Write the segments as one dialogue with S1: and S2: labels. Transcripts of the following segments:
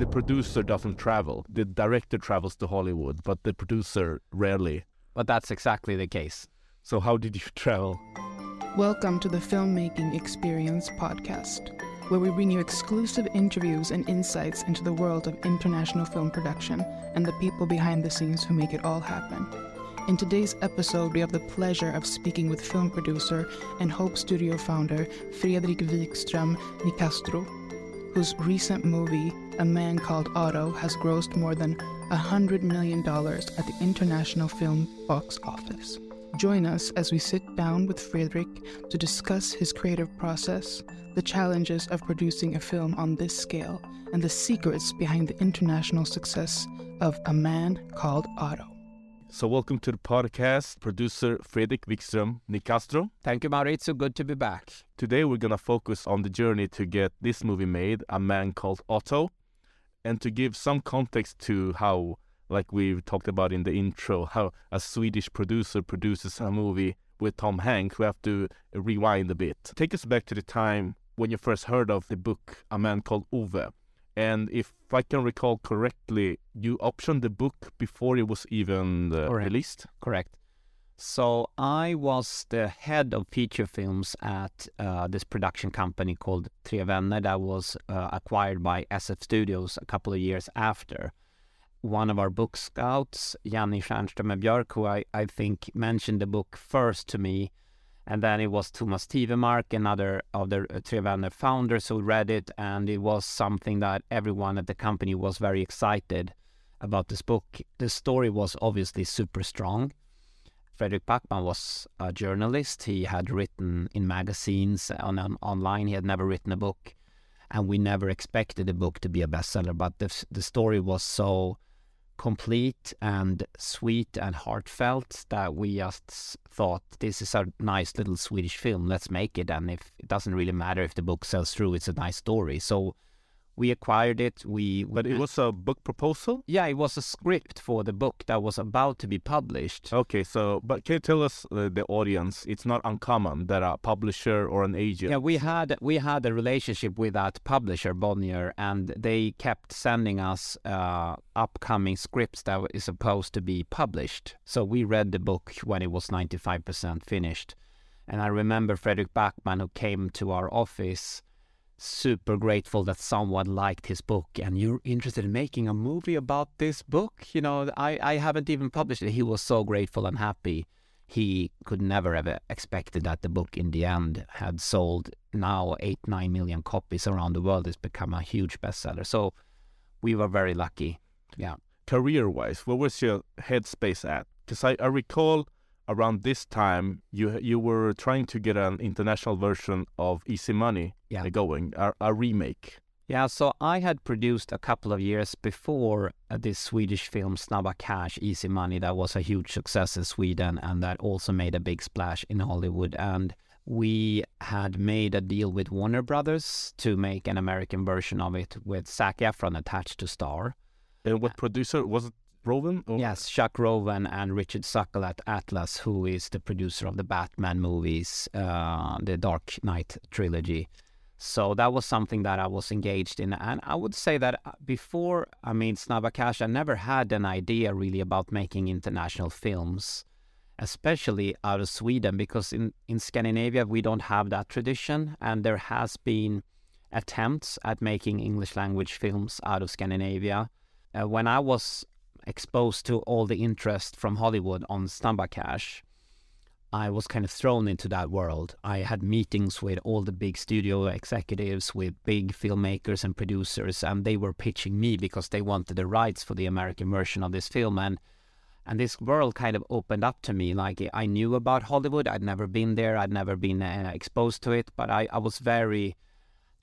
S1: the producer doesn't travel. The director travels to Hollywood, but the producer rarely.
S2: But that's exactly the case.
S1: So how did you travel?
S3: Welcome to the Filmmaking Experience podcast, where we bring you exclusive interviews and insights into the world of international film production and the people behind the scenes who make it all happen. In today's episode, we have the pleasure of speaking with film producer and Hope Studio founder Fredrik Wikström Nicastro, whose recent movie, A Man Called Otto, has grossed more than $100 million at the international film box office. Join us as we sit down with Fredrik to discuss his creative process, the challenges of producing a film on this scale, and the secrets behind the international success of A Man Called Otto.
S1: So welcome to the podcast, producer Fredrik Wikström Nicastro.
S2: Thank you, Mauricio. Good to be back.
S1: Today we're gonna focus on the journey to get this movie made, A Man Called Otto, and to give some context to how, like we've talked about in the intro, how a Swedish producer produces a movie with Tom Hanks. We have to rewind a bit. Take us back to the time when you first heard of the book A Man Called Ove. And if I can recall correctly, you optioned the book before it was even uh,
S2: Correct.
S1: released.
S2: Correct. So I was the head of feature films at uh, this production company called Tre Vänner that was uh, acquired by SF Studios a couple of years after. One of our book scouts, Janni Stjernström Björk, who I, I think mentioned the book first to me, and then it was Thomas Tivemark, another of the uh, Tre Vänner founders who read it, and it was something that everyone at the company was very excited about this book. The story was obviously super strong. Fredrik Backman was a journalist. He had written in magazines on online. He had never written a book, and we never expected the book to be a bestseller. But the the story was so complete and sweet and heartfelt that we just thought this is a nice little Swedish film. Let's make it. And if it doesn't really matter if the book sells through, it's a nice story. So we acquired it. We
S1: But it was a book proposal?
S2: yeah, it was a script for the book that was about to be published.
S1: Okay, so, but can you tell us, uh, the audience, it's not uncommon that a publisher or an agent.
S2: Yeah, we had we had a relationship with that publisher Bonnier, and they kept sending us uh, upcoming scripts that is supposed to be published. So we read the book when it was ninety five percent finished, and I remember Fredrik Backman who came to our office, super grateful that someone liked his book, and you're interested in making a movie about this book. You know, I I haven't even published it. He was so grateful and happy he could never have expected that the book in the end had sold now eight nine million copies around the world it's become a huge bestseller so we were very lucky yeah
S1: Career-wise, where was your headspace at? Because I, I recall around this time you you were trying to get an international version of Easy Money
S2: Yeah.
S1: going, a, a remake.
S2: yeah so i had produced a couple of years before uh, this swedish film snabba cash easy money that was a huge success in sweden and that also made a big splash in hollywood and we had made a deal with warner brothers to make an american version of it with zac efron attached to star
S1: And what producer was it? Or-
S2: Yes, Chuck Roven and Richard Suckle at Atlas, who is the producer of the Batman movies, uh, the Dark Knight trilogy. So that was something that I was engaged in. And I would say that uh, before I mean, Snabba Cash, I never had an idea really about making international films, especially out of Sweden, because in, in Scandinavia, we don't have that tradition. And there has been attempts at making English language films out of Scandinavia. Uh, when I was exposed to all the interest from Hollywood on Snabba Cash, I was kind of thrown into that world. I had meetings with all the big studio executives, with big filmmakers and producers, and they were pitching me because they wanted the rights for the American version of this film. And and this world kind of opened up to me. Like I knew about Hollywood, I'd never been there, I'd never been uh, exposed to it, but I, I was very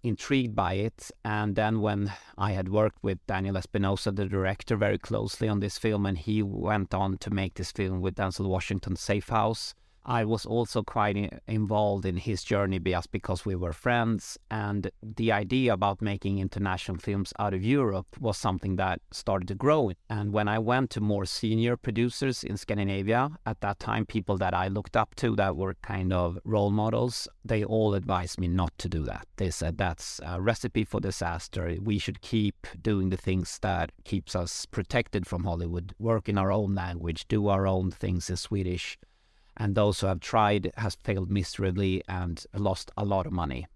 S2: intrigued by it. And then when I had worked with Daniel Espinosa, the director, very closely on this film, and he went on to make this film with Denzel Washington, Safe House. I was also quite involved in his journey just because we were friends. And the idea about making international films out of Europe was something that started to grow. And when I went to more senior producers in Scandinavia, at that time, people that I looked up to that were kind of role models, they all advised me not to do that. They said that's a recipe for disaster. We should keep doing the things that keeps us protected from Hollywood, work in our own language, do our own things in Swedish and those who have tried has failed miserably and lost a lot of money.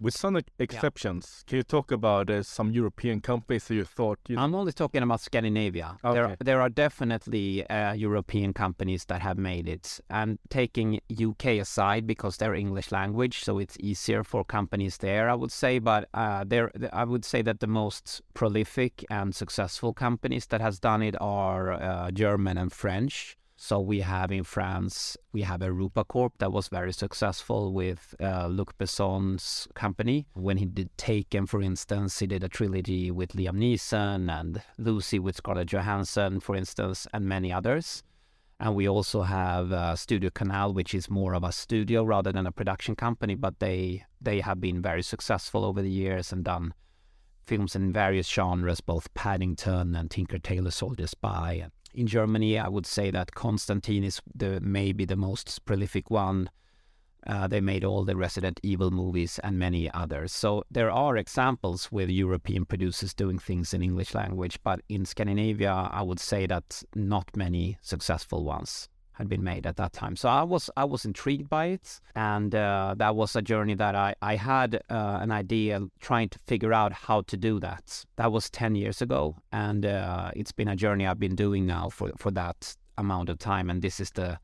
S1: With some ex- exceptions, can you talk about uh, some European companies that you thought? You...
S2: I'm only talking about Scandinavia.
S1: Okay.
S2: There, there are definitely uh, European companies that have made it. And taking UK aside, because they're English language, so it's easier for companies there, I would say. But uh, there, I would say that the most prolific and successful companies that has done it are uh, German and French. So we have in France, we have Europa Corp that was very successful with uh, Luc Besson's company. When he did Taken, for instance, he did a trilogy with Liam Neeson and Lucy with Scarlett Johansson, for instance, and many others. And we also have uh, Studio Canal, which is more of a studio rather than a production company, but they they have been very successful over the years and done films in various genres, both Paddington and Tinker Tailor Soldier Spy in Germany, I would say that Constantin is the maybe the most prolific one. Uh, they made all the Resident Evil movies and many others. So there are examples with European producers doing things in English language, but in Scandinavia, I would say that not many successful ones had been made at that time. So I was I was intrigued by it, and uh, that was a journey that I I had uh, an idea trying to figure out how to do that. That was ten years ago, and uh, it's been a journey I've been doing now for for that amount of time. And this is the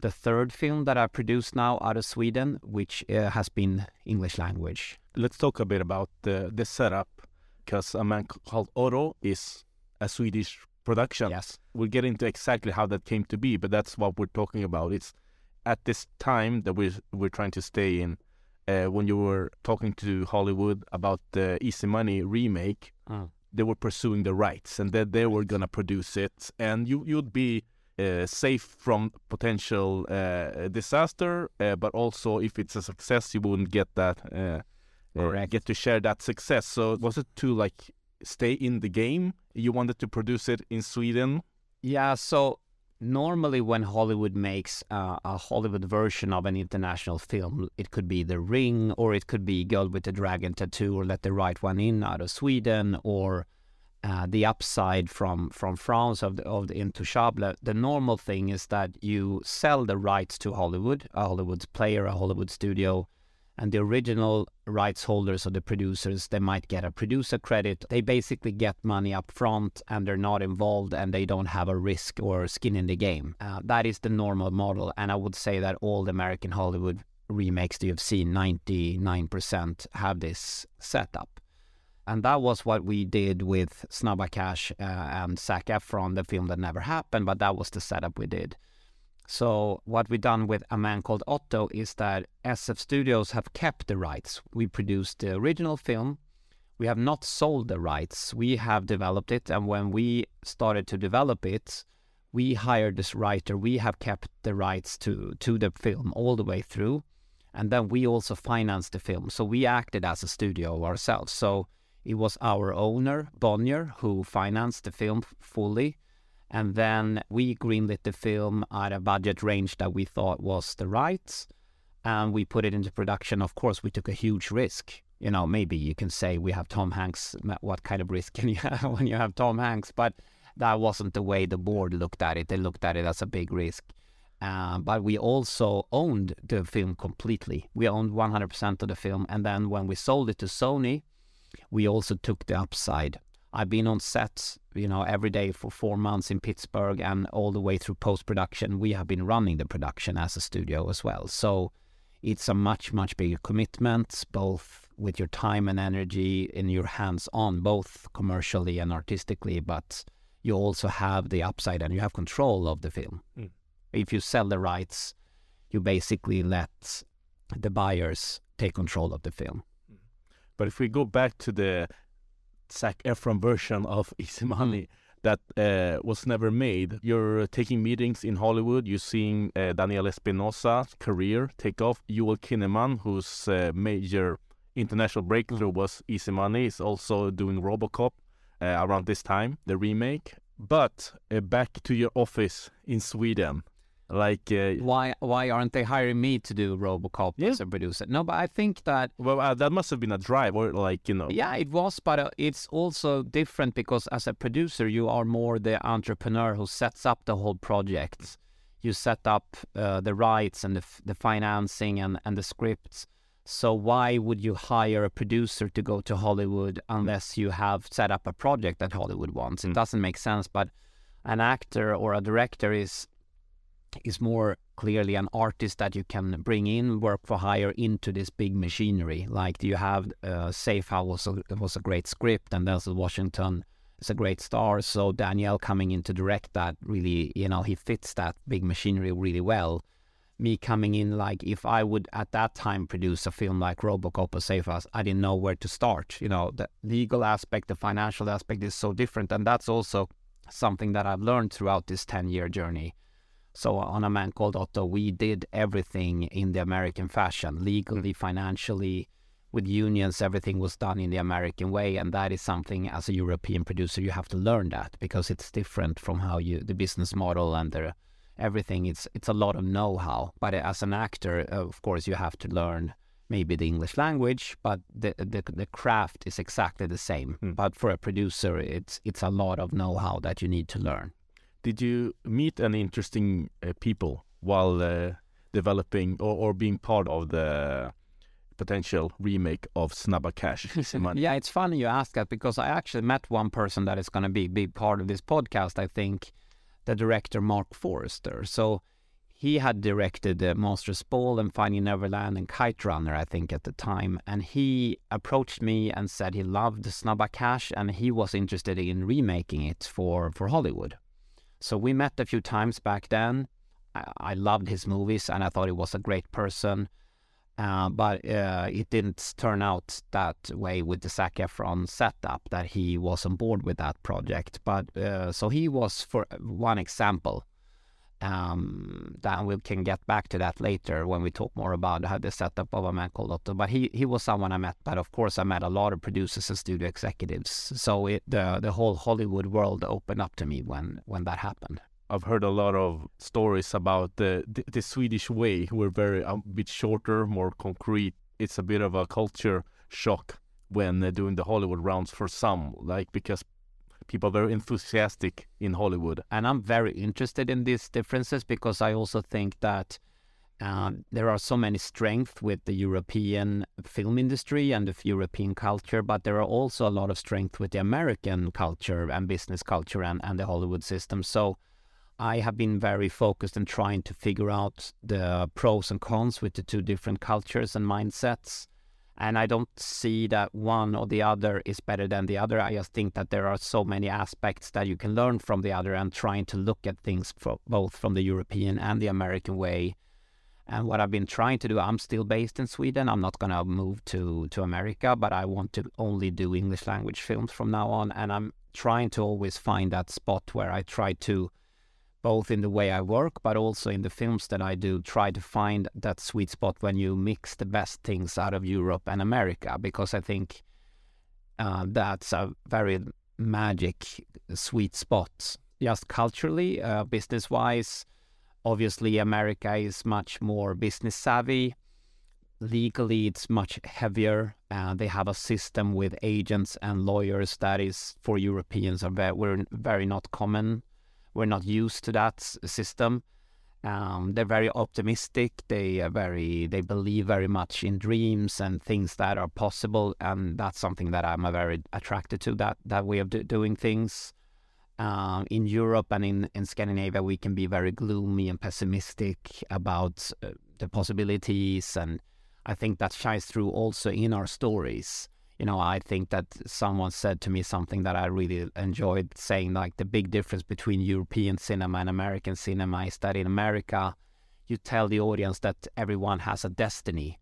S2: the third film that I produced now out of Sweden, which uh, has been English language.
S1: Let's talk a bit about the the setup, because a man called Otto is a Swedish production.
S2: Yes.
S1: We'll get into exactly how that came to be, but that's what we're talking about. It's at this time that we're we're trying to stay in. Uh, when you were talking to Hollywood about the Easy Money remake,
S2: Oh.
S1: they were pursuing the rights, and that they were gonna produce it, and you you'd be uh, safe from potential uh, disaster, uh, but also if it's a success, you wouldn't get that uh, uh,
S2: Correct.
S1: get to share that success. So was it to like stay in the game? You wanted to produce it in Sweden.
S2: Yeah, so normally when Hollywood makes uh, a Hollywood version of an international film, it could be The Ring, or it could be Girl with the Dragon Tattoo, or Let the Right One In out of Sweden, or uh, The Upside from from France of the of the Intouchable. The normal thing is that you sell the rights to Hollywood, a Hollywood player, a Hollywood studio, and the original rights holders or the producers they might get a producer credit. They basically get money up front and they're not involved and they don't have a risk or skin in the game. Uh, that is the normal model. And i would say that all the american hollywood remakes that you've seen 99% have this setup. And that was what we did with Snabba Cash uh, and Zac Efron, the film that never happened, but that was the setup we did. So what we've done with A Man Called Otto is that SF Studios have kept the rights. We produced the original film. We have not sold the rights. We have developed it, and when we started to develop it, we hired this writer. We have kept the rights to to the film all the way through, and then we also financed the film. So we acted as a studio ourselves. So it was our owner Bonnier who financed the film fully and then we greenlit the film at a budget range that we thought was the right. And we put it into production. Of course, we took a huge risk. You know, maybe you can say we have Tom Hanks. What kind of risk can you have when you have Tom Hanks? But that wasn't the way the board looked at it. They looked at it as a big risk. Uh, but we also owned the film completely. We owned 100% of the film. And then when we sold it to Sony, we also took the upside I've been on set, you know, every day for four months in Pittsburgh and all the way through post production. We have been running the production as a studio as well. So it's a much, much bigger commitment, both with your time and energy in your hands on, both commercially and artistically, but you also have the upside and you have control of the film.
S1: Mm.
S2: If you sell the rights, you basically let the buyers take control of the film.
S1: But if we go back to the Zac Efron version of Easy Money, that uh, was never made. You're taking meetings in Hollywood. You're seeing uh, Daniel Espinosa's career take off. Joel Kinnaman, whose uh, major international breakthrough was Easy Money, is also doing RoboCop uh, around this time, the remake. But uh, back to your office in Sweden. Like uh,
S2: why why aren't they hiring me to do RoboCop
S1: Yeah.
S2: as a producer? No, but I think that
S1: well, uh, that must have been a drive, or like you know,
S2: Yeah, it was, but uh, it's also different because as a producer, you are more the entrepreneur who sets up the whole project. You set up uh, the rights and the, f- the financing and, and the scripts. So why would you hire a producer to go to Hollywood unless you have set up a project that Hollywood wants? It
S1: Mm.
S2: doesn't make sense. But an actor or a director is is more clearly an artist that you can bring in work for hire into this big machinery. Like you have uh, Safe House was a, was a great script, and Denzel Washington is a great star. So Daniel coming in to direct that really, you know, he fits that big machinery really well. Me coming in, like if I would at that time produce a film like RoboCop or Safe House, I didn't know where to start. You know, the legal aspect, the financial aspect is so different, and that's also something that I've learned throughout this ten year journey. So on a man called Otto, we did everything in the American fashion, legally, financially, with unions. Everything was done in the American way, and that is something as a European producer you have to learn that because it's different from how you the business model and the everything. It's it's a lot of know-how. But as an actor, uh, of course, you have to learn maybe the English language, but the the, the craft is exactly the same.
S1: Hmm.
S2: But for a producer, it's it's a lot of know-how that you need to learn.
S1: Did you meet any interesting uh, people while uh, developing or, or being part of the potential remake of Snabba Cash?
S2: Yeah, it's funny you ask that because I actually met one person that is going to be big part of this podcast. I think the director Marc Forster. So he had directed uh, Monsters Ball and Finding Neverland and Kite Runner, I think, at the time. And he approached me and said he loved Snabba Cash and he was interested in remaking it for for Hollywood. So we met a few times back then. I, I loved his movies and I thought he was a great person. Uh, but uh, it didn't turn out that way with the Zac Efron setup that he was on board with that project. But uh, so he was for one example. Um, that we can get back to that later when we talk more about how the setup of a man called Otto. But he he was someone I met. But of course, I met a lot of producers and studio executives. So it, the the whole Hollywood world opened up to me when when that happened.
S1: I've heard a lot of stories about the, the the Swedish way. We're very a bit shorter, more concrete. It's a bit of a culture shock when doing the Hollywood rounds for some, like because people very enthusiastic in Hollywood.
S2: and I'm very interested in these differences because I also think that um, there are so many strengths with the European film industry and the European culture, but there are also a lot of strength with the American culture and business culture and, and the Hollywood system. So I have been very focused in trying to figure out the pros and cons with the two different cultures and mindsets. And I don't see that one or the other is better than the other. I just think that there are so many aspects that you can learn from the other and trying to look at things both from the European and the American way. And what I've been trying to do, I'm still based in Sweden. I'm not going to move to, to America, but I want to only do English language films from now on. And I'm trying to always find that spot where I try to both in the way I work, but also in the films that I do, try to find that sweet spot when you mix the best things out of Europe and America, because I think uh, that's a very magic sweet spot. Just culturally, uh, business wise, obviously, America is much more business savvy. Legally, it's much heavier. Uh, they have a system with agents and lawyers that is for Europeans are very, very not common we're not used to that system. Um, they're very optimistic. They are very they believe very much in dreams and things that are possible, and that's something that I'm uh, very attracted to. That that way of do, doing things. Um, in Europe and in, in Scandinavia, we can be very gloomy and pessimistic about uh, the possibilities, and I think that shines through also in our stories you know, I think that someone said to me something that I really enjoyed saying, like the big difference between European cinema and American cinema is that in America, you tell the audience that everyone has a destiny,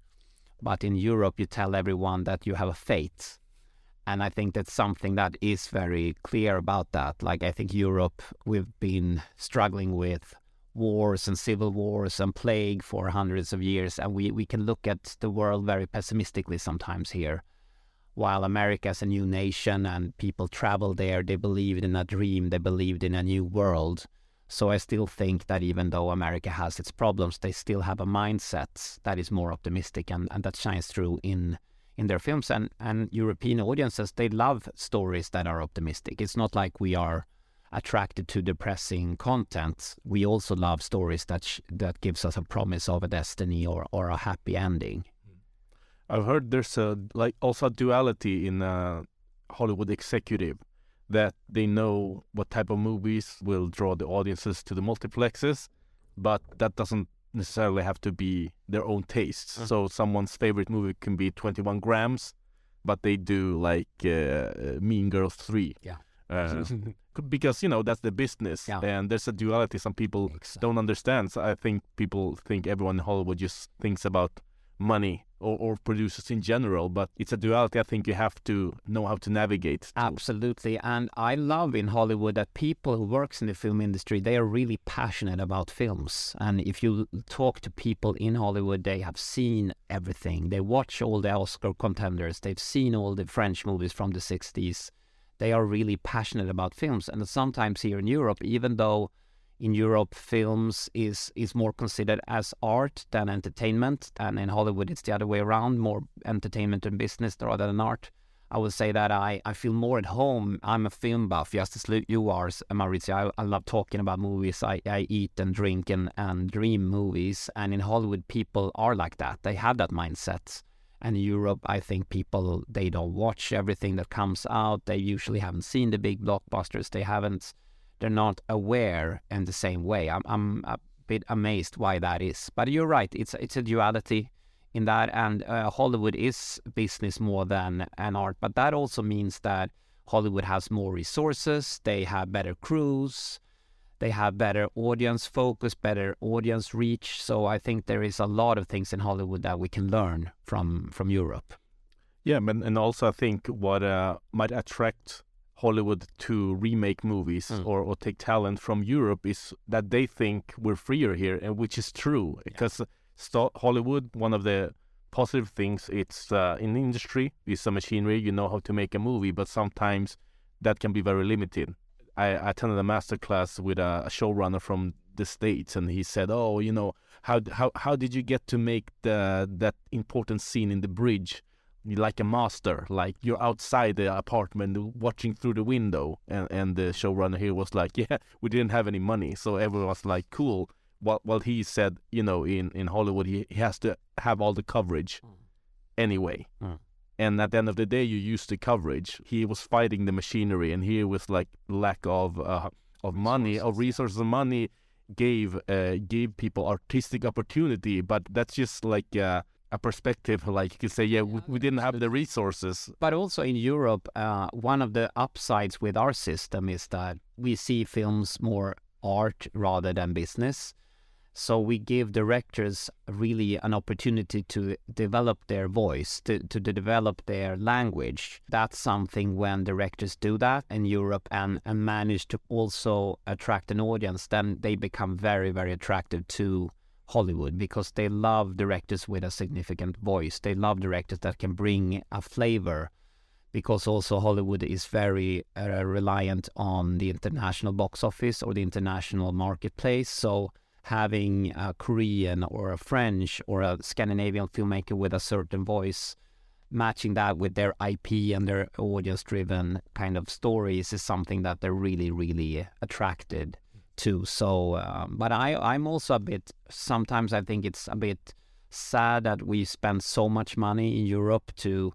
S2: but in Europe, you tell everyone that you have a fate. And I think that's something that is very clear about that. Like, I think Europe, we've been struggling with wars and civil wars and plague for hundreds of years. And we, we can look at the world very pessimistically sometimes here. While America is a new nation and people travel there, they believed in a dream, they believed in a new world. So I still think that even though America has its problems, they still have a mindset that is more optimistic and, and that shines through in in their films and, and European audiences, they love stories that are optimistic. It's not like we are attracted to depressing content. We also love stories that sh- that gives us a promise of a destiny or, or a happy ending.
S1: I've heard there's a like also a duality in a Hollywood executive that they know what type of movies will draw the audiences to the multiplexes, but that doesn't necessarily have to be their own tastes.
S2: Mm.
S1: So someone's favorite movie can be 21 grams, but they do like uh, Mean Girls 3.
S2: Yeah.
S1: Uh, because you know that's the business,
S2: Yeah.
S1: and there's a duality. Some people don't understand. So I think people think everyone in Hollywood just thinks about money or, or producers in general, but it's a duality. I think you have to know how to navigate. to.
S2: Absolutely. And I love in Hollywood that people who works in the film industry, they are really passionate about films. And if you talk to people in Hollywood, they have seen everything. They watch all the Oscar contenders. They've seen all the French movies from the 60s. They are really passionate about films. And sometimes here in Europe, even though in Europe films is is more considered as art than entertainment, and in Hollywood it's the other way around, more entertainment and business rather than art. I would say that I, I feel more at home. I'm a film buff, just as you are, Mauricio. I, I love talking about movies. I, I eat and drink and, and dream movies. And in Hollywood, people are like that. They have that mindset. And in Europe, I think people, they don't watch everything that comes out. They usually haven't seen the big blockbusters. They haven't, they're not aware in the same way. I'm, I'm a bit amazed why that is. But you're right. It's, it's a duality in that and uh, hollywood is business more than an art but that also means that hollywood has more resources they have better crews they have better audience focus better audience reach so i think there is a lot of things in hollywood that we can learn from from europe
S1: Yeah, but, and also I think what uh, might attract Hollywood to remake movies
S2: Mm.
S1: or, or take talent from Europe is that they think we're freer here, and which is true because sto- Hollywood, one of the positive things, it's uh, in the industry, it's a machinery, you know how to make a movie, but sometimes that can be very limited. I I attended a master class with a, a showrunner from the states, and he said, "Oh, you know, how how how did you get to make the that important scene in the bridge?" Like a master, like you're outside the apartment watching through the window. And, and the showrunner here was like, yeah, we didn't have any money. So everyone was like, cool. While, while he said, you know, in, in Hollywood, he, he has to have all the coverage anyway.
S2: Mm.
S1: And at the end of the day, you use the coverage. He was fighting the machinery, and here was like lack of uh, of money, of resources, and money gave uh, gave people artistic opportunity. But that's just like uh, a perspective. Like you could say, yeah, we, we didn't have the resources.
S2: But also in Europe, uh, one of the upsides with our system is that we see films more art rather than business. So we give directors really an opportunity to develop their voice, to, to develop their language. That's something when directors do that in Europe and, and manage to also attract an audience, then they become very, very attractive to Hollywood because they love directors with a significant voice. They love directors that can bring a flavor because also Hollywood is very uh, reliant on the international box office or the international marketplace. So having a Korean or a French or a Scandinavian filmmaker with a certain voice, matching that with their IP and their audience driven kind of stories is something that they're really, really attracted to. So, um, but I, I'm also a bit, sometimes I think it's a bit sad that we spend so much money in Europe to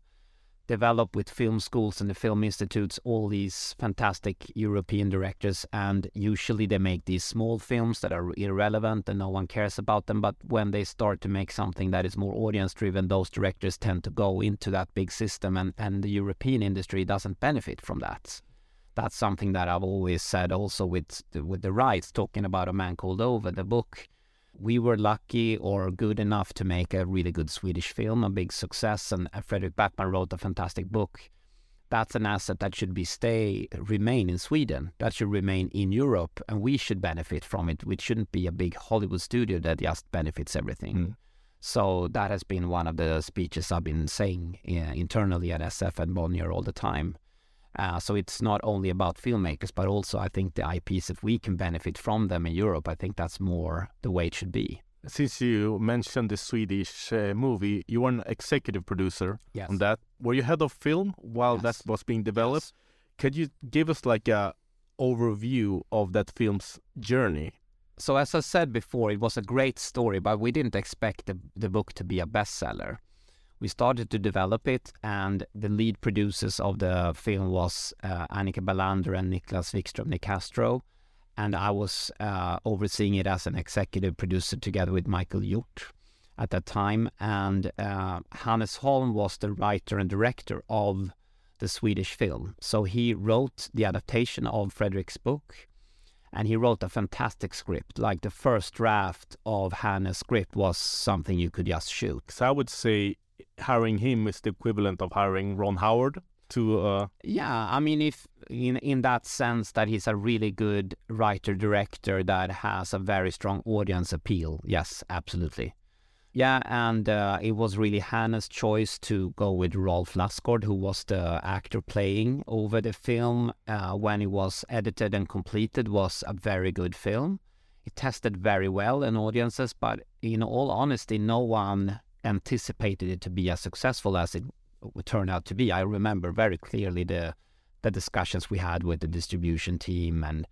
S2: develop with film schools and the film institutes all these fantastic European directors, and usually they make these small films that are irrelevant and no one cares about them. But when they start to make something that is more audience driven, those directors tend to go into that big system, and, and the European industry doesn't benefit from that. That's something that I've always said also with the, with the rights, talking about a man called Ove, the book we were lucky or good enough to make a really good Swedish film, a big success, and Fredrik Backman wrote a fantastic book that's an asset that should be stay remain in Sweden. That should remain in Europe, and we should benefit from it. Which shouldn't be a big Hollywood studio that just benefits everything.
S1: Mm.
S2: So that has been one of the speeches I've been saying uh, internally at SF and Bonnier all the time. Uh, so it's not only about filmmakers, but also I think the IPs, if we can benefit from them in Europe, I think that's more the way it should be.
S1: Since you mentioned the Swedish uh, movie, you were an executive producer
S2: Yes.
S1: on that. Were you head of film while
S2: Yes.
S1: that was being developed? Could you give us like a overview of that film's journey?
S2: So as I said before, it was a great story, but we didn't expect the, the book to be a bestseller. We started to develop it, and the lead producers of the film was uh, Annica Bellander and Nicklas Wikström Nicastro, and I was uh, overseeing it as an executive producer together with Michael Hjorth at that time. And uh, Hannes Holm was the writer and director of the Swedish film. So he wrote the adaptation of Fredrik's book, and he wrote a fantastic script. Like the first draft of Hannes' script was something you could just shoot.
S1: So I would say hiring him is the equivalent of hiring Ron Howard to uh,
S2: Yeah, I mean, if in in that sense that he's a really good writer director that has a very strong audience appeal. Yes, absolutely. Yeah, and uh, it was really Hannes' choice to go with Rolf Lassgård, who was the actor playing Ove the film uh, when it was edited and completed. Was a very good film. It tested very well in audiences, but in all honesty, no one anticipated it to be as successful as it would turn out to be. I remember very clearly the the discussions we had with the distribution team and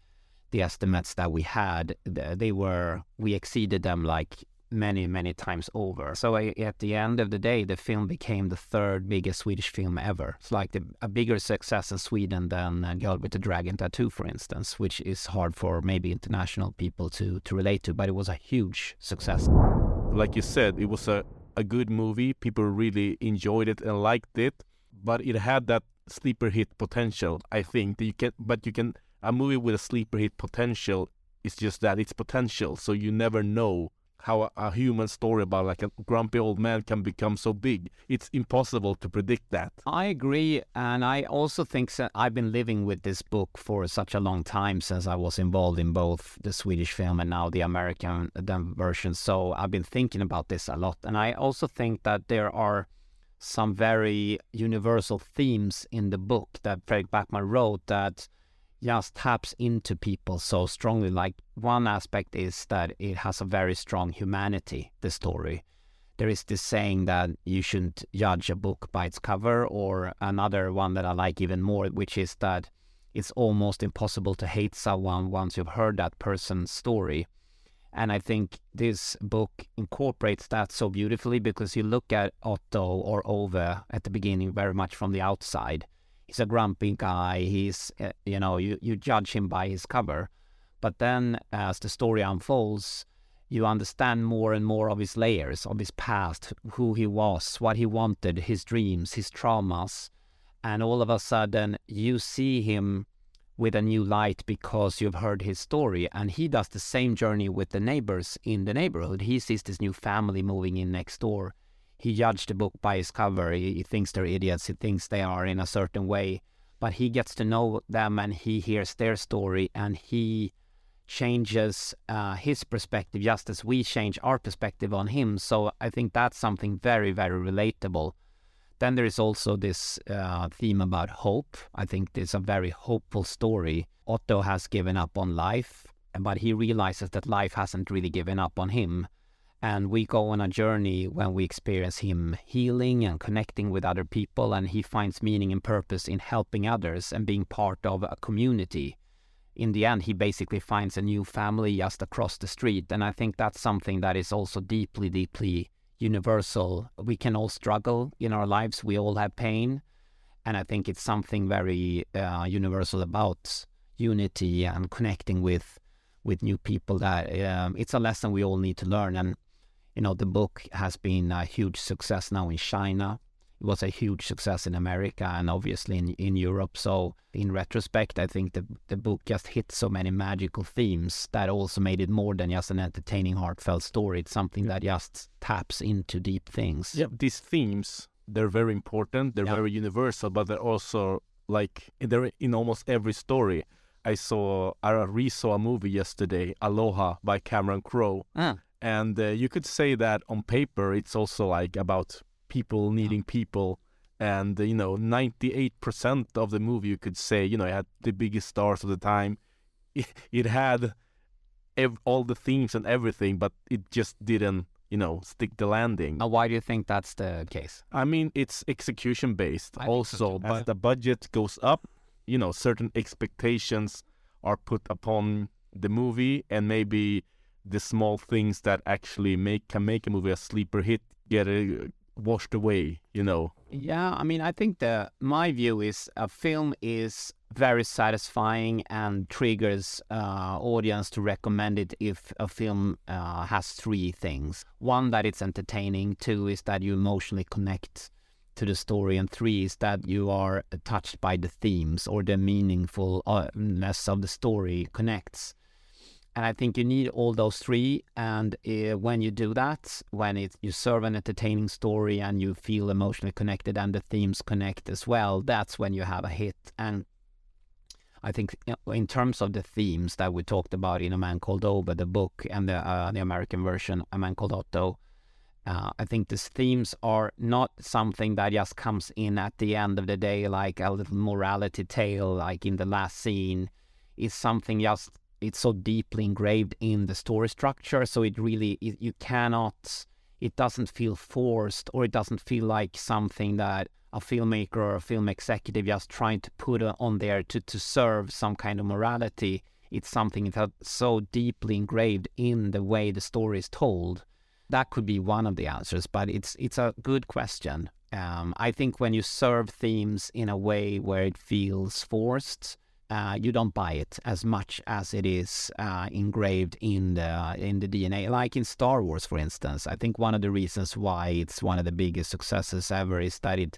S2: the estimates that we had. They were we exceeded them like many many times over. So I, at the end of the day, the film became the third biggest Swedish film ever. It's like the, a bigger success in Sweden than uh, Girl with the Dragon Tattoo, for instance, which is hard for maybe international people to to relate to. But it was a huge success.
S1: like you said, it was a, a good movie. People really enjoyed it and liked it, but it had that sleeper hit potential. I think that you can, but you can a movie with a sleeper hit potential is just that it's potential. So you never know how a, human story about like a grumpy old man can become so big. It's impossible to predict that.
S2: I agree, and I also think so, I've been living with this book for such a long time since I was involved in both the Swedish film and now the American version. So I've been thinking about this a lot, and I also think that there are some very universal themes in the book that Fredrik Backman wrote that just taps into people so strongly. Like one aspect is that it has a very strong humanity. The story there is this saying that you shouldn't judge a book by its cover, or another one that I like even more, which is that it's almost impossible to hate someone once you've heard that person's story. And I think this book incorporates that so beautifully because you look at Otto or Ove at the beginning very much from the outside. He's a grumpy guy. He's, uh, you know, you, you judge him by his cover. But then as the story unfolds, you understand more and more of his layers, of his past, who he was, what he wanted, his dreams, his traumas. And all of a sudden, you see him with a new light because you've heard his story. And he does the same journey with the neighbors in the neighborhood. He sees this new family moving in next door. He judged the book by its cover. He, he thinks they're idiots. He thinks they are in a certain way. But he gets to know them and he hears their story and he changes uh, his perspective just as we change our perspective on him. So I think that's something very, very relatable. Then there is also this uh, theme about hope. I think it's a very hopeful story. Otto has given up on life, but he realizes that life hasn't really given up on him. And we go on a journey when we experience him healing and connecting with other people, and he finds meaning and purpose in helping others and being part of a community in the end, he basically finds a new family just across the street. And I think that's something that is also deeply, deeply universal. We can all struggle in our lives, we all have pain. And I think it's something very uh, universal about unity and connecting with with new people that um, it's a lesson we all need to learn and you know the book has been a huge success now in china it was a huge success in America and obviously in, in Europe. So in retrospect, I think the the book just hit so many magical themes that also made it more than just an entertaining, heartfelt story. It's something that just taps into deep things.
S1: Yeah, these themes they're very important. They're
S2: Yeah.
S1: very universal, but they're also like there in almost every story. I saw I re-saw a movie yesterday, Aloha by Cameron Crowe,
S2: Ah.
S1: And uh, you could say that on paper it's also like about people needing people, and you know, ninety-eight percent of the movie you could say, you know, it had the biggest stars of the time. It, it had ev- all the themes and everything, but it just didn't, you know, stick the landing.
S2: Now, why do you think that's the case?
S1: I mean, it's execution based
S2: I so
S1: also.
S2: too.
S1: As the budget goes up, you know, certain expectations are put upon the movie, and maybe the small things that actually make can make a movie a sleeper hit get uh, washed away. You know,
S2: Yeah, I mean, I think the my view is a film is very satisfying and triggers uh, audience to recommend it if a film uh, has three things: one that it's entertaining, two is that you emotionally connect to the story, and three is that you are touched by the themes or the meaningfulness of the story connects. And I think you need all those three. And uh, when you do that, when it, you serve an entertaining story and you feel emotionally connected and the themes connect as well, that's when you have a hit. And I think in terms of the themes that we talked about in A Man Called Ove, the book, and the, uh, the American version, A Man Called Otto, uh, I think these themes are not something that just comes in at the end of the day, like a little morality tale, like in the last scene. It's something just it's so deeply engraved in the story structure so it really it, you cannot it doesn't feel forced or it doesn't feel like something that a filmmaker or a film executive just trying to put on there to, to serve some kind of morality. It's something that's so deeply engraved in the way the story is told. That could be one of the answers but it's it's a good question. Um, i think when you serve themes in a way where it feels forced uh, you don't buy it as much as it is uh, engraved in the in the DNA. Like in Star Wars, for instance, I think one of the reasons why it's one of the biggest successes ever is that it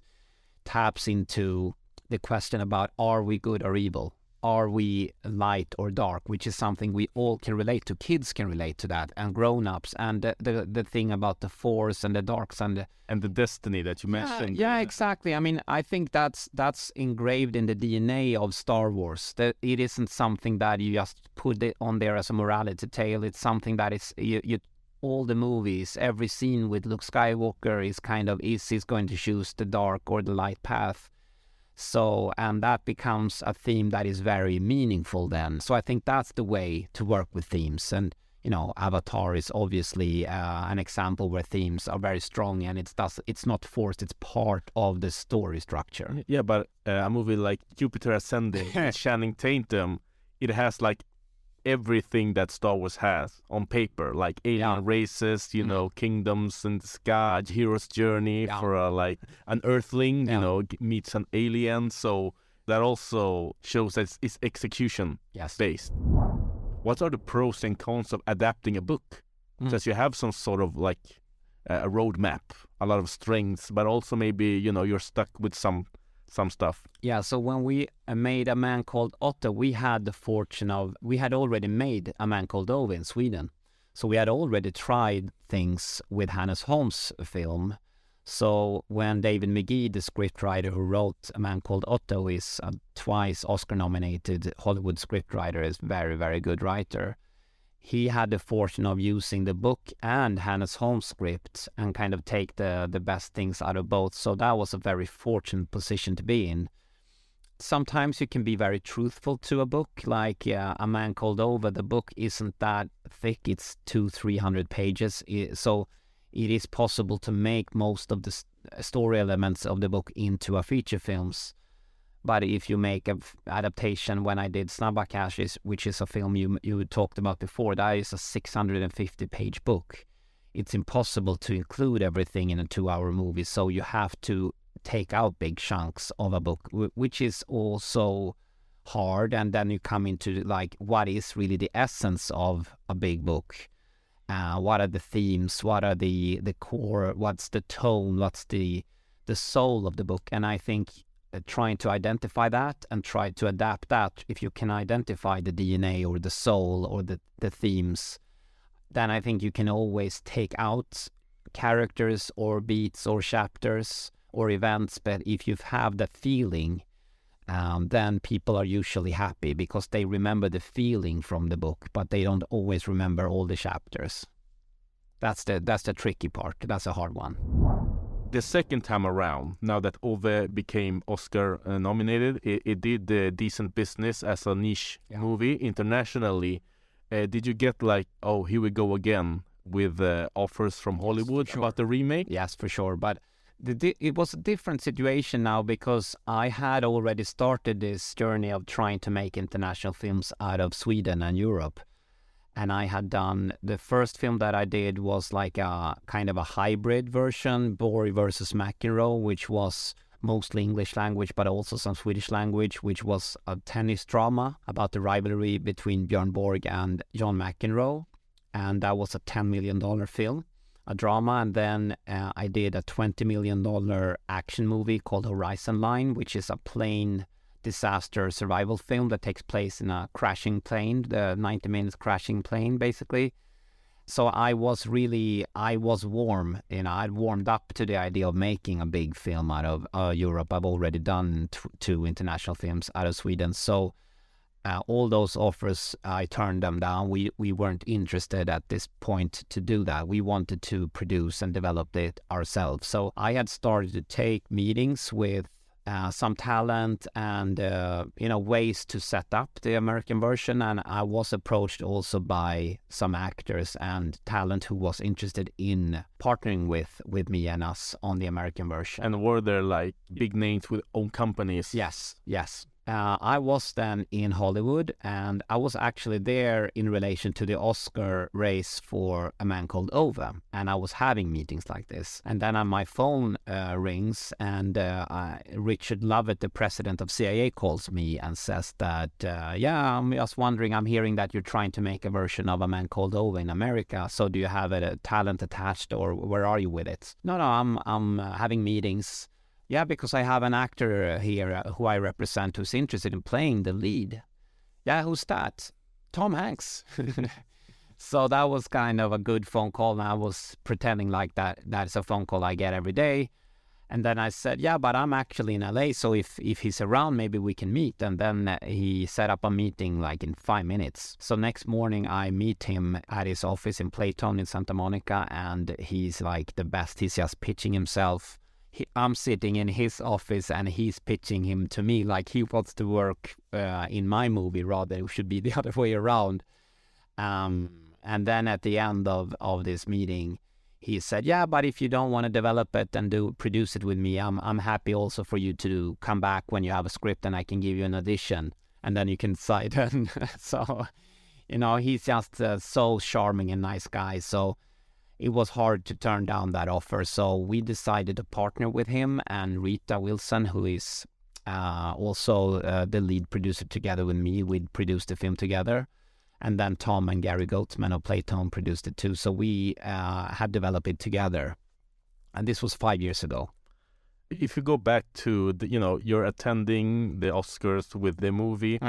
S2: taps into the question about are we good or evil? Are we light or dark? Which is something we all can relate to. Kids can relate to that, and grown-ups. And the the, the thing about the Force and the darks and the
S1: and the destiny that you mentioned.
S2: yeah, exactly. I mean, I think that's that's engraved in the DNA of Star Wars. That it isn't something that you just put it on there as a morality tale. It's something that is you, you all the movies, every scene with Luke Skywalker is kind of is he's going to choose the dark or the light path. So, and that becomes a theme that is very meaningful then. So, I think that's the way to work with themes. And you know, Avatar is obviously uh, an example where themes are very strong and it's does it's not forced; it's part of the story structure.
S1: Yeah, but uh, a movie like Jupiter Ascending, Channing Tatum, it has like everything that Star Wars has on paper, like alien
S2: Yeah.
S1: races, you
S2: Mm.
S1: know, kingdoms in the sky, hero's journey
S2: Yeah.
S1: for a, like an Earthling,
S2: Yeah.
S1: you know, meets an alien. So that also shows that it's, it's execution
S2: Yes.
S1: based. What are the pros and cons of adapting a book?
S2: Mm.
S1: Because you have some sort of like a roadmap, a lot of strengths, but also maybe you know you're stuck with some some stuff.
S2: Yeah, so when we uh, made a man called Otto, we had the fortune of we had already made a man called Ove in Sweden. So we had already tried things with Hannes Holm's film. So when David Magee, the scriptwriter who wrote A Man Called Otto, is a twice Oscar-nominated Hollywood scriptwriter, is very very good writer. He had the fortune of using the book and Hannes Holm's script and kind of take the the best things out of both. So that was a very fortunate position to be in. Sometimes you can be very truthful to a book like uh, a man called Ove the book isn't that thick. It's two three hundred pages. So it is possible to make most of the story elements of the book into a feature films but if you make a f- adaptation when i did snabba caches which is a film you you talked about before that is a 650 page book it's impossible to include everything in a two hour movie so you have to take out big chunks of a book, wh- which is also hard. And then you come into like what is really the essence of a big book. Uh, what are the themes? What are the the core? What's the tone? What's the the soul of the book? And I think trying to identify that and try to adapt that. If you can identify the DNA or the soul or the the themes, then I think you can always take out characters or beats or chapters or events, but if you have the feeling um, then people are usually happy because they remember the feeling from the book, but they don't always remember all the chapters. That's the that's the tricky part. That's a hard one.
S1: The second time around, now that Ove became Oscar uh, nominated, it, it did uh, decent business as a niche
S2: Yeah.
S1: movie internationally. Uh, did you get like, oh, here we go again with uh, offers from Hollywood
S2: sure.
S1: about the remake?
S2: Yes, for sure. But the, di- it was a different situation now because I had already started this journey of trying to make international films out of Sweden and Europe. And I had done the first film that I did was like a kind of a hybrid version, Borg versus McEnroe, which was mostly English language, but also some Swedish language, which was a tennis drama about the rivalry between Björn Borg and John McEnroe. And that was a $10 million film a drama, and then uh, I did a twenty million dollar action movie called Horizon Line, which is a plane disaster survival film that takes place in a crashing plane, the ninety minutes crashing plane, basically. So I was really, I was warm, you know, I'd warmed up to the idea of making a big film out of uh, Europe. I've already done t- two international films out of Sweden, so uh, all those offers I turned them down. We we weren't interested at this point to do that. We wanted to produce and develop it ourselves. So I had started to take meetings with uh, some talent and uh, you know ways to set up the American version. And I was approached also by some actors and talent who was interested in partnering with with me and us on the American version.
S1: And were there like big names with own companies?
S2: Yes, yes. Uh, I was then in Hollywood, and I was actually there in relation to the Oscar race for A Man Called Ove, and I was having meetings like this. And then uh, my phone uh, rings, and uh, I, Richard Lovett, the president of CAA, calls me and says that, uh, "Yeah, I'm just wondering. I'm hearing that you're trying to make a version of A Man Called Ove in America. So do you have a, a talent attached, or where are you with it?" No, no, I'm I'm uh, having meetings. Yeah, because I have an actor here uh, who I represent who's interested in playing the lead. Yeah, who's that? Tom Hanks. so that was kind of a good phone call, and I was pretending like that that's a phone call I get every day. And then I said, "Yeah, but I'm actually in LA, so if if he's around, maybe we can meet." And then uh, he set up a meeting like in five minutes. So next morning, I meet him at his office in Playtone in Santa Monica, and he's like the best. He's just pitching himself he, I'm sitting in his office and he's pitching him to me like he wants to work uh, in my movie rather it should be the other way around. Um, and then at the end of, of this meeting he said yeah but if you don't want to develop it and do produce it with me I'm, I'm happy also for you to come back when you have a script and I can give you an audition and then you can decide. So you know he's just uh, so charming and nice guy. So it was hard to turn down that offer. So we decided to partner with him and Rita Wilson, who is uh, also uh, the lead producer together with me. We produced the film together. And then Tom and Gary Goetzman of Playtone produced it too. So we uh, had developed it together. And this was five years ago.
S1: If you go back to the, you know, you're attending the Oscars with the movie.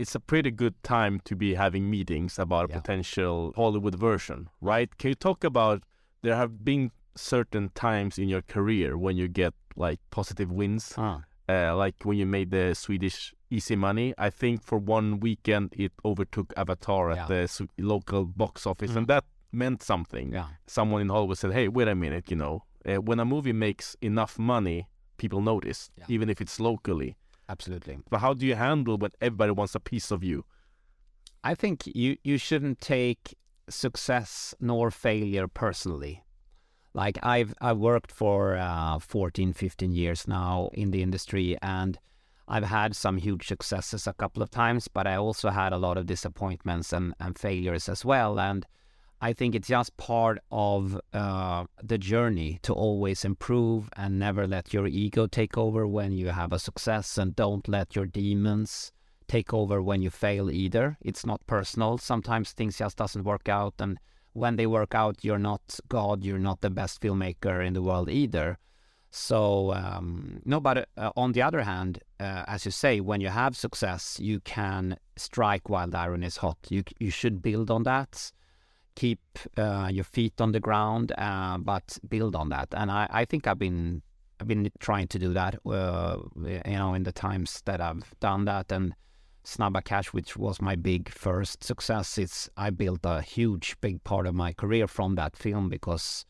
S1: It's a pretty good time to be having meetings about a
S2: Yeah.
S1: potential Hollywood version, right? Can you talk about there have been certain times in your career when you get like positive wins,
S2: Ah.
S1: uh, like when you made the Swedish Easy Money. I think for one weekend it overtook Avatar at
S2: Yeah.
S1: the s- local box office,
S2: Mhm.
S1: and that meant something.
S2: Yeah.
S1: Someone in Hollywood said, "Hey, wait a minute, you know, uh, when a movie makes enough money, people notice,
S2: Yeah.
S1: even if it's locally."
S2: Absolutely.
S1: But how do you handle when everybody wants a piece of you?
S2: I think you, you shouldn't take success nor failure personally. Like I've I've worked for uh, 14, 15 years now in the industry and I've had some huge successes a couple of times, but I also had a lot of disappointments and, and failures as well. And I think it's just part of uh, the journey to always improve and never let your ego take over when you have a success and don't let your demons take over when you fail either. It's not personal. Sometimes things just doesn't work out and when they work out you're not God, you're not the best filmmaker in the world either. So um, no, but uh, on the other hand, uh, as you say, when you have success, you can strike while the iron is hot. You you should build on that, keep uh, your feet on the ground, uh, but build on that. And I, I think I've been I've been trying to do that, uh, you know, in the times that I've done that. And Snabba Cash, which was my big first success, it's I built a huge, big part of my career from that film because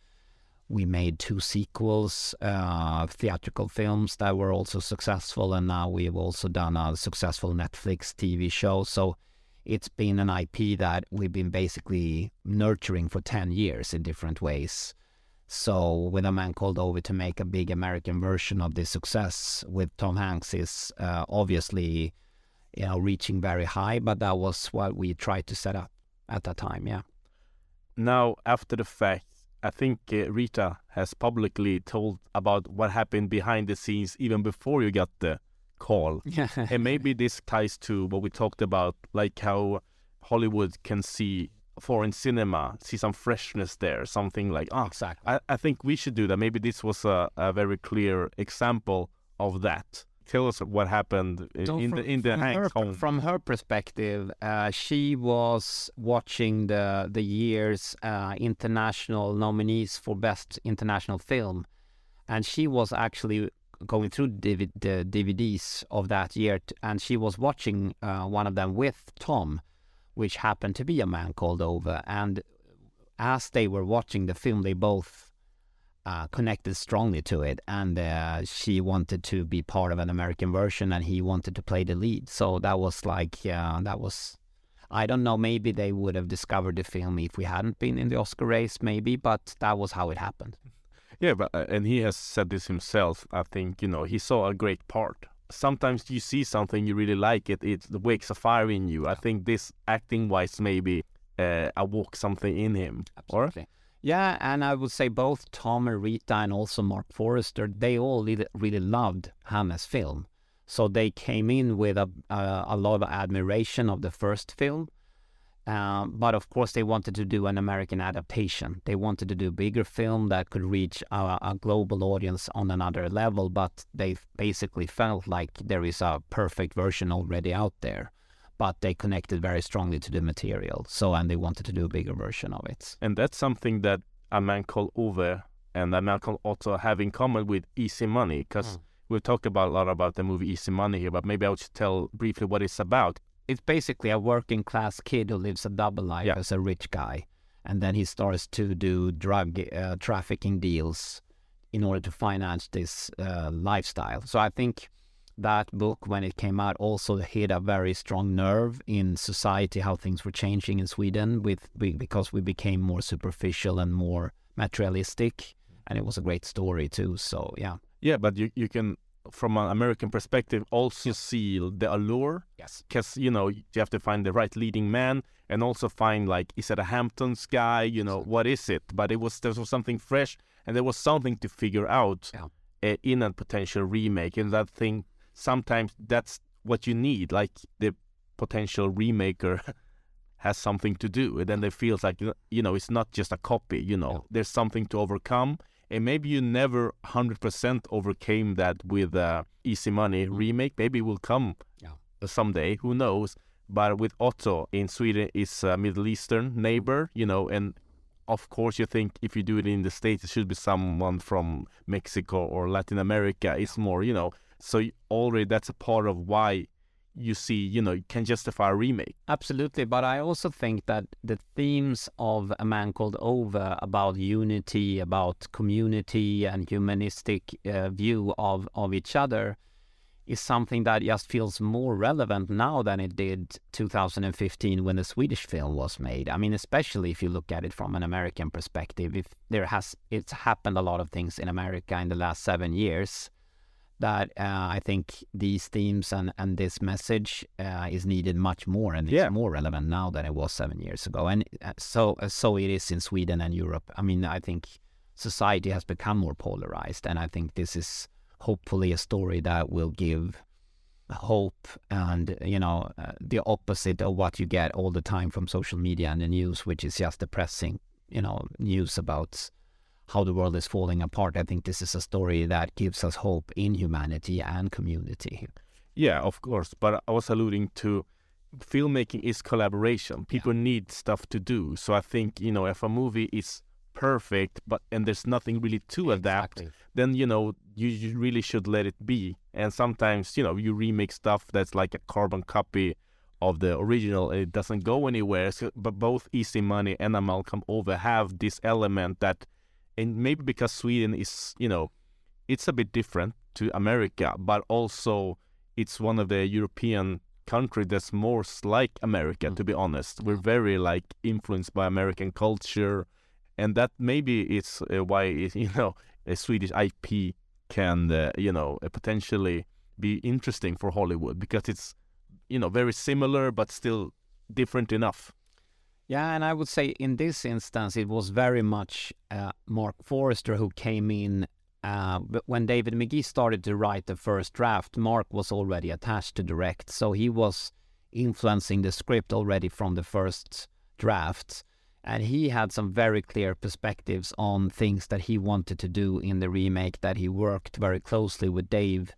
S2: we made two sequels, uh, theatrical films that were also successful, and now we've also done a successful Netflix TV show. So it's been an IP that we've been basically nurturing for 10 years in different ways. So with a man called Ove to make a big American version of this success with Tom Hanks is uh, obviously you know reaching very high, but that was what we tried to set up at that time. Yeah.
S1: Now after the fact, I think uh, Rita has publicly told about what happened behind the scenes even before you got the call.
S2: Yeah.
S1: and maybe this ties to what we talked about, like how Hollywood can see foreign cinema, see some freshness there, something like, oh,
S2: exactly.
S1: I, I think we should do that. Maybe this was a, a very clear example of that. Tell us what happened
S2: So
S1: in
S2: from,
S1: the in the
S2: from
S1: Hanks
S2: her,
S1: home.
S2: From her perspective, uh, she was watching the the year's uh, international nominees for best international film, and she was actually going through the DVDs of that year, and she was watching uh, one of them with Tom, which happened to be a man called Ove. And as they were watching the film, they both uh, connected strongly to it, and uh, she wanted to be part of an American version, and he wanted to play the lead. So that was like, uh, that was, I don't know, maybe they would have discovered the film if we hadn't been in the Oscar race, maybe, but that was how it happened.
S1: Yeah, but uh, and he has said this himself. I think you know he saw a great part. Sometimes you see something you really like it, it wakes a fire in you. I think this acting wise maybe uh, awoke something in him. Or
S2: Absolutely. Yeah, and I would say both Tom and Rita and also Marc Forster, they all really, loved Hannes' film. So they came in with a, a, a lot of admiration of the first film. Um, but of course, they wanted to do an American adaptation. They wanted to do a bigger film that could reach a, a global audience on another level. But they basically felt like there is a perfect version already out there. But they connected very strongly to the material. So, and they wanted to do a bigger version of it.
S1: and that's something that a man called Ove and a man called Otto have in common with Easy Money. Because
S2: Mm.
S1: we've talked about a lot about the movie Easy Money here, but maybe I should tell briefly what it's about.
S2: It's basically a working class kid who lives a double life
S1: Yeah.
S2: as a rich guy and then he starts to do drug uh, trafficking deals in order to finance this uh, lifestyle so i think that book when it came out also hit a very strong nerve in society how things were changing in sweden with because we became more superficial and more materialistic and it was a great story too so yeah
S1: Yeah, but you you can from an American perspective also see the allure.
S2: Yes.
S1: Because you know you have to find the right leading man and also find like is it a Hamptons guy? You know what is it? But it was there was something fresh and there was something to figure out
S2: Yeah.
S1: uh, in a potential remake. And that thing sometimes that's what you need. Like the potential remaker has something to do. And then it feels like you know it's not just a copy you know.
S2: Yeah.
S1: there's something to overcome and maybe you never 100% overcame that with uh, Easy Money remake. Maybe it will come
S2: Yeah.
S1: someday. Who knows? But with Otto in Sweden is a Middle Eastern neighbor, you know, and of course you think if you do it in the States, it should be someone from Mexico or Latin America. It's more, you know, so already that's a part of why you see, you know, can justify a remake.
S2: Absolutely, but I also think that the themes of a man called Ove about unity, about community, and humanistic uh, view of of each other is something that just feels more relevant now than it did 2015 when the Swedish film was made. I mean, especially if you look at it from an American perspective, if there has it's happened a lot of things in America in the last seven years that uh, I think these themes and, and this message uh, is needed much more, and it's
S1: Yeah.
S2: more relevant now than it was seven years ago. And uh, so so it is in Sweden and Europe. I mean, I think society has become more polarized, and I think this is hopefully a story that will give hope and you know uh, the opposite of what you get all the time from social media and the news, which is just depressing. You know, news about how the world is falling apart. I think this is a story that gives us hope in humanity and community.
S1: Yeah, of course. But I was alluding to filmmaking is collaboration. People need stuff to do. So I think, you know, if a movie is perfect, but and there's nothing really to adapt, then you know you, you really should let it be. And sometimes you know you remake stuff that's like a carbon copy of the original, and it doesn't go anywhere. So, but both Easy Money and man called Ove have this element that, and maybe because Sweden is you know, it's a bit different to America, but also it's one of the European country that's more like America. To be honest, we're very like influenced by American culture, and that maybe it's uh, why it, you know a Swedish IP can uh, you know uh, potentially be interesting for Hollywood because it's you know very similar but still different enough.
S2: Yeah, and I would say in this instance, it was very much uh, Marc Forster who came in. Uh, but when David Magee started to write the first draft, Marc was already attached to direct, so he was influencing the script already from the first draft, and he had some very clear perspectives on things that he wanted to do in the remake. That he worked very closely with Dave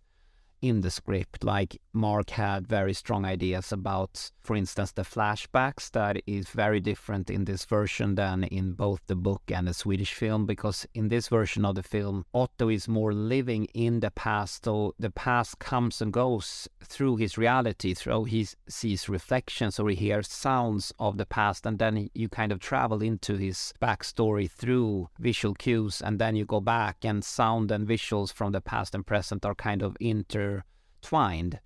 S2: in the script. Like Marc had very strong ideas about, for instance, the flashbacks that is very different in this version than in both the book and the Swedish film. Because in this version of the film, Otto is more living in the past. So the past comes and goes through his reality, through he sees reflections or he hears sounds of the past, and then you kind of travel into his backstory through visual cues, and then you go back, and sound and visuals from the past and present are kind of intertwined.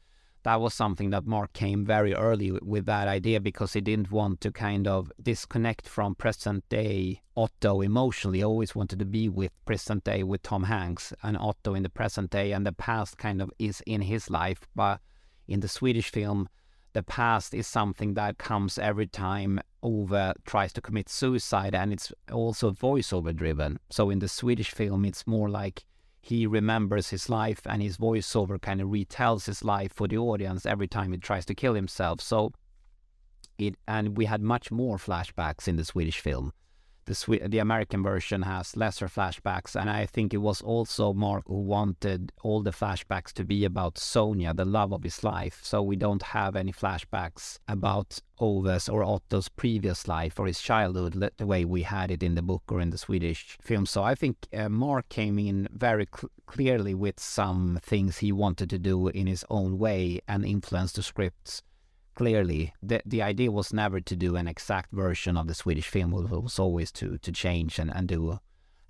S2: That was something that Marc came very early with that idea because he didn't want to kind of disconnect from present day Otto emotionally. He always wanted to be with present day with Tom Hanks and Otto in the present day, and the past kind of is in his life. But in the Swedish film, the past is something that comes every time Ove tries to commit suicide, and it's also voiceover driven. So in the Swedish film, it's more like he remembers his life and his voiceover kind of retells his life for the audience every time he tries to kill himself. So it and we had much more flashbacks in the Swedish film. The the American version has lesser flashbacks, and I think it was also Marc who wanted all the flashbacks to be about Sonia, the love of his life. So we don't have any flashbacks about Ove's or Otto's previous life or his childhood, the way we had it in the book or in the Swedish film. So I think uh, Marc came in very cl- clearly with some things he wanted to do in his own way and influenced the scripts clearly the the idea was never to do an exact version of the Swedish film. It was always to to change and and do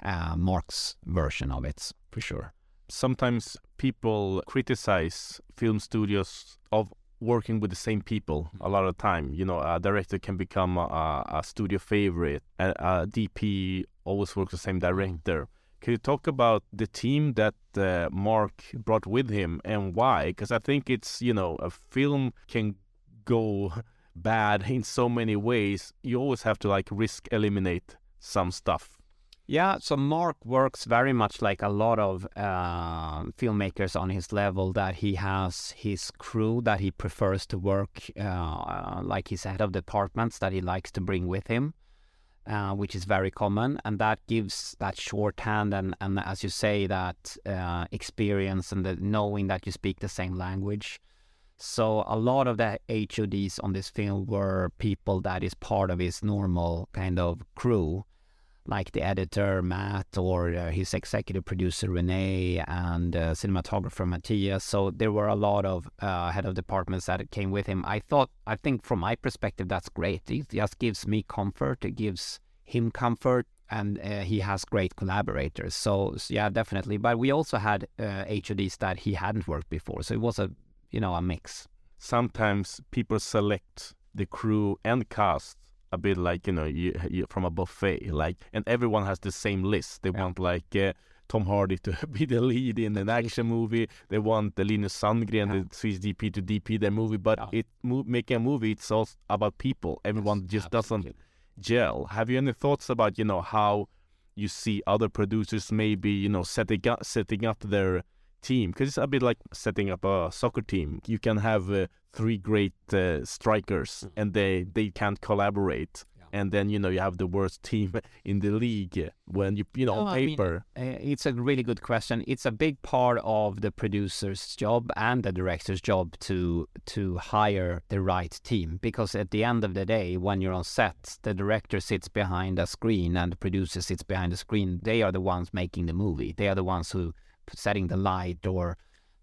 S2: uh, Marc's version of it for sure.
S1: Sometimes people criticize film studios of working with the same people a lot of time. You know, a director can become a, a studio favorite, and a DP always works the same director. Can you talk about the team that uh, Marc brought with him and why? Because I think it's you know a film can go bad in so many ways. You always have to like risk eliminate some stuff.
S2: Yeah, so Marc works very much like a lot of uh, filmmakers on his level. That he has his crew that he prefers to work, uh, like his head of departments that he likes to bring with him, uh, which is very common, and that gives that shorthand and and as you say that uh, experience and the knowing that you speak the same language. So a lot of the HODs on this film were people that is part of his normal kind of crew like the editor Matt or uh, his executive producer Renee and uh, cinematographer Matthias. So there were a lot of uh, head of departments that came with him. I thought, I think from my perspective, that's great. It just gives me comfort. It gives him comfort. And uh, he has great collaborators. So, so, yeah, definitely. But we also had HODs that he hadn't worked before. So it was a, you know, a mix.
S1: Sometimes people select the crew and cast a bit like you know you, you, from a buffet like and everyone has the same list they
S2: Yeah.
S1: want like uh, Tom Hardy to be the lead in an action movie they want the Linus Sandgren
S2: Yeah.
S1: the Swedish DP to DP their movie but
S2: Yeah.
S1: it mo- making a movie it's all about people everyone
S2: Yes,
S1: just doesn't
S2: absolutely.
S1: gel have you any thoughts about you know how you see other producers maybe you know setting up setting up their team because it's a bit like setting up a soccer team you can have uh, three great uh, strikers
S2: Mm.
S1: and they they can't collaborate
S2: Yeah.
S1: and then you know you have the worst team in the league when you you know
S2: No,
S1: on
S2: I mean,
S1: paper.
S2: Uh, It's a really good question. It's a big part of the producer's job and the director's job to to hire the right team because at the end of the day, when you're on set, the director sits behind a screen and the producer sits behind the screen. They are the ones making the movie. They are the ones who setting the light or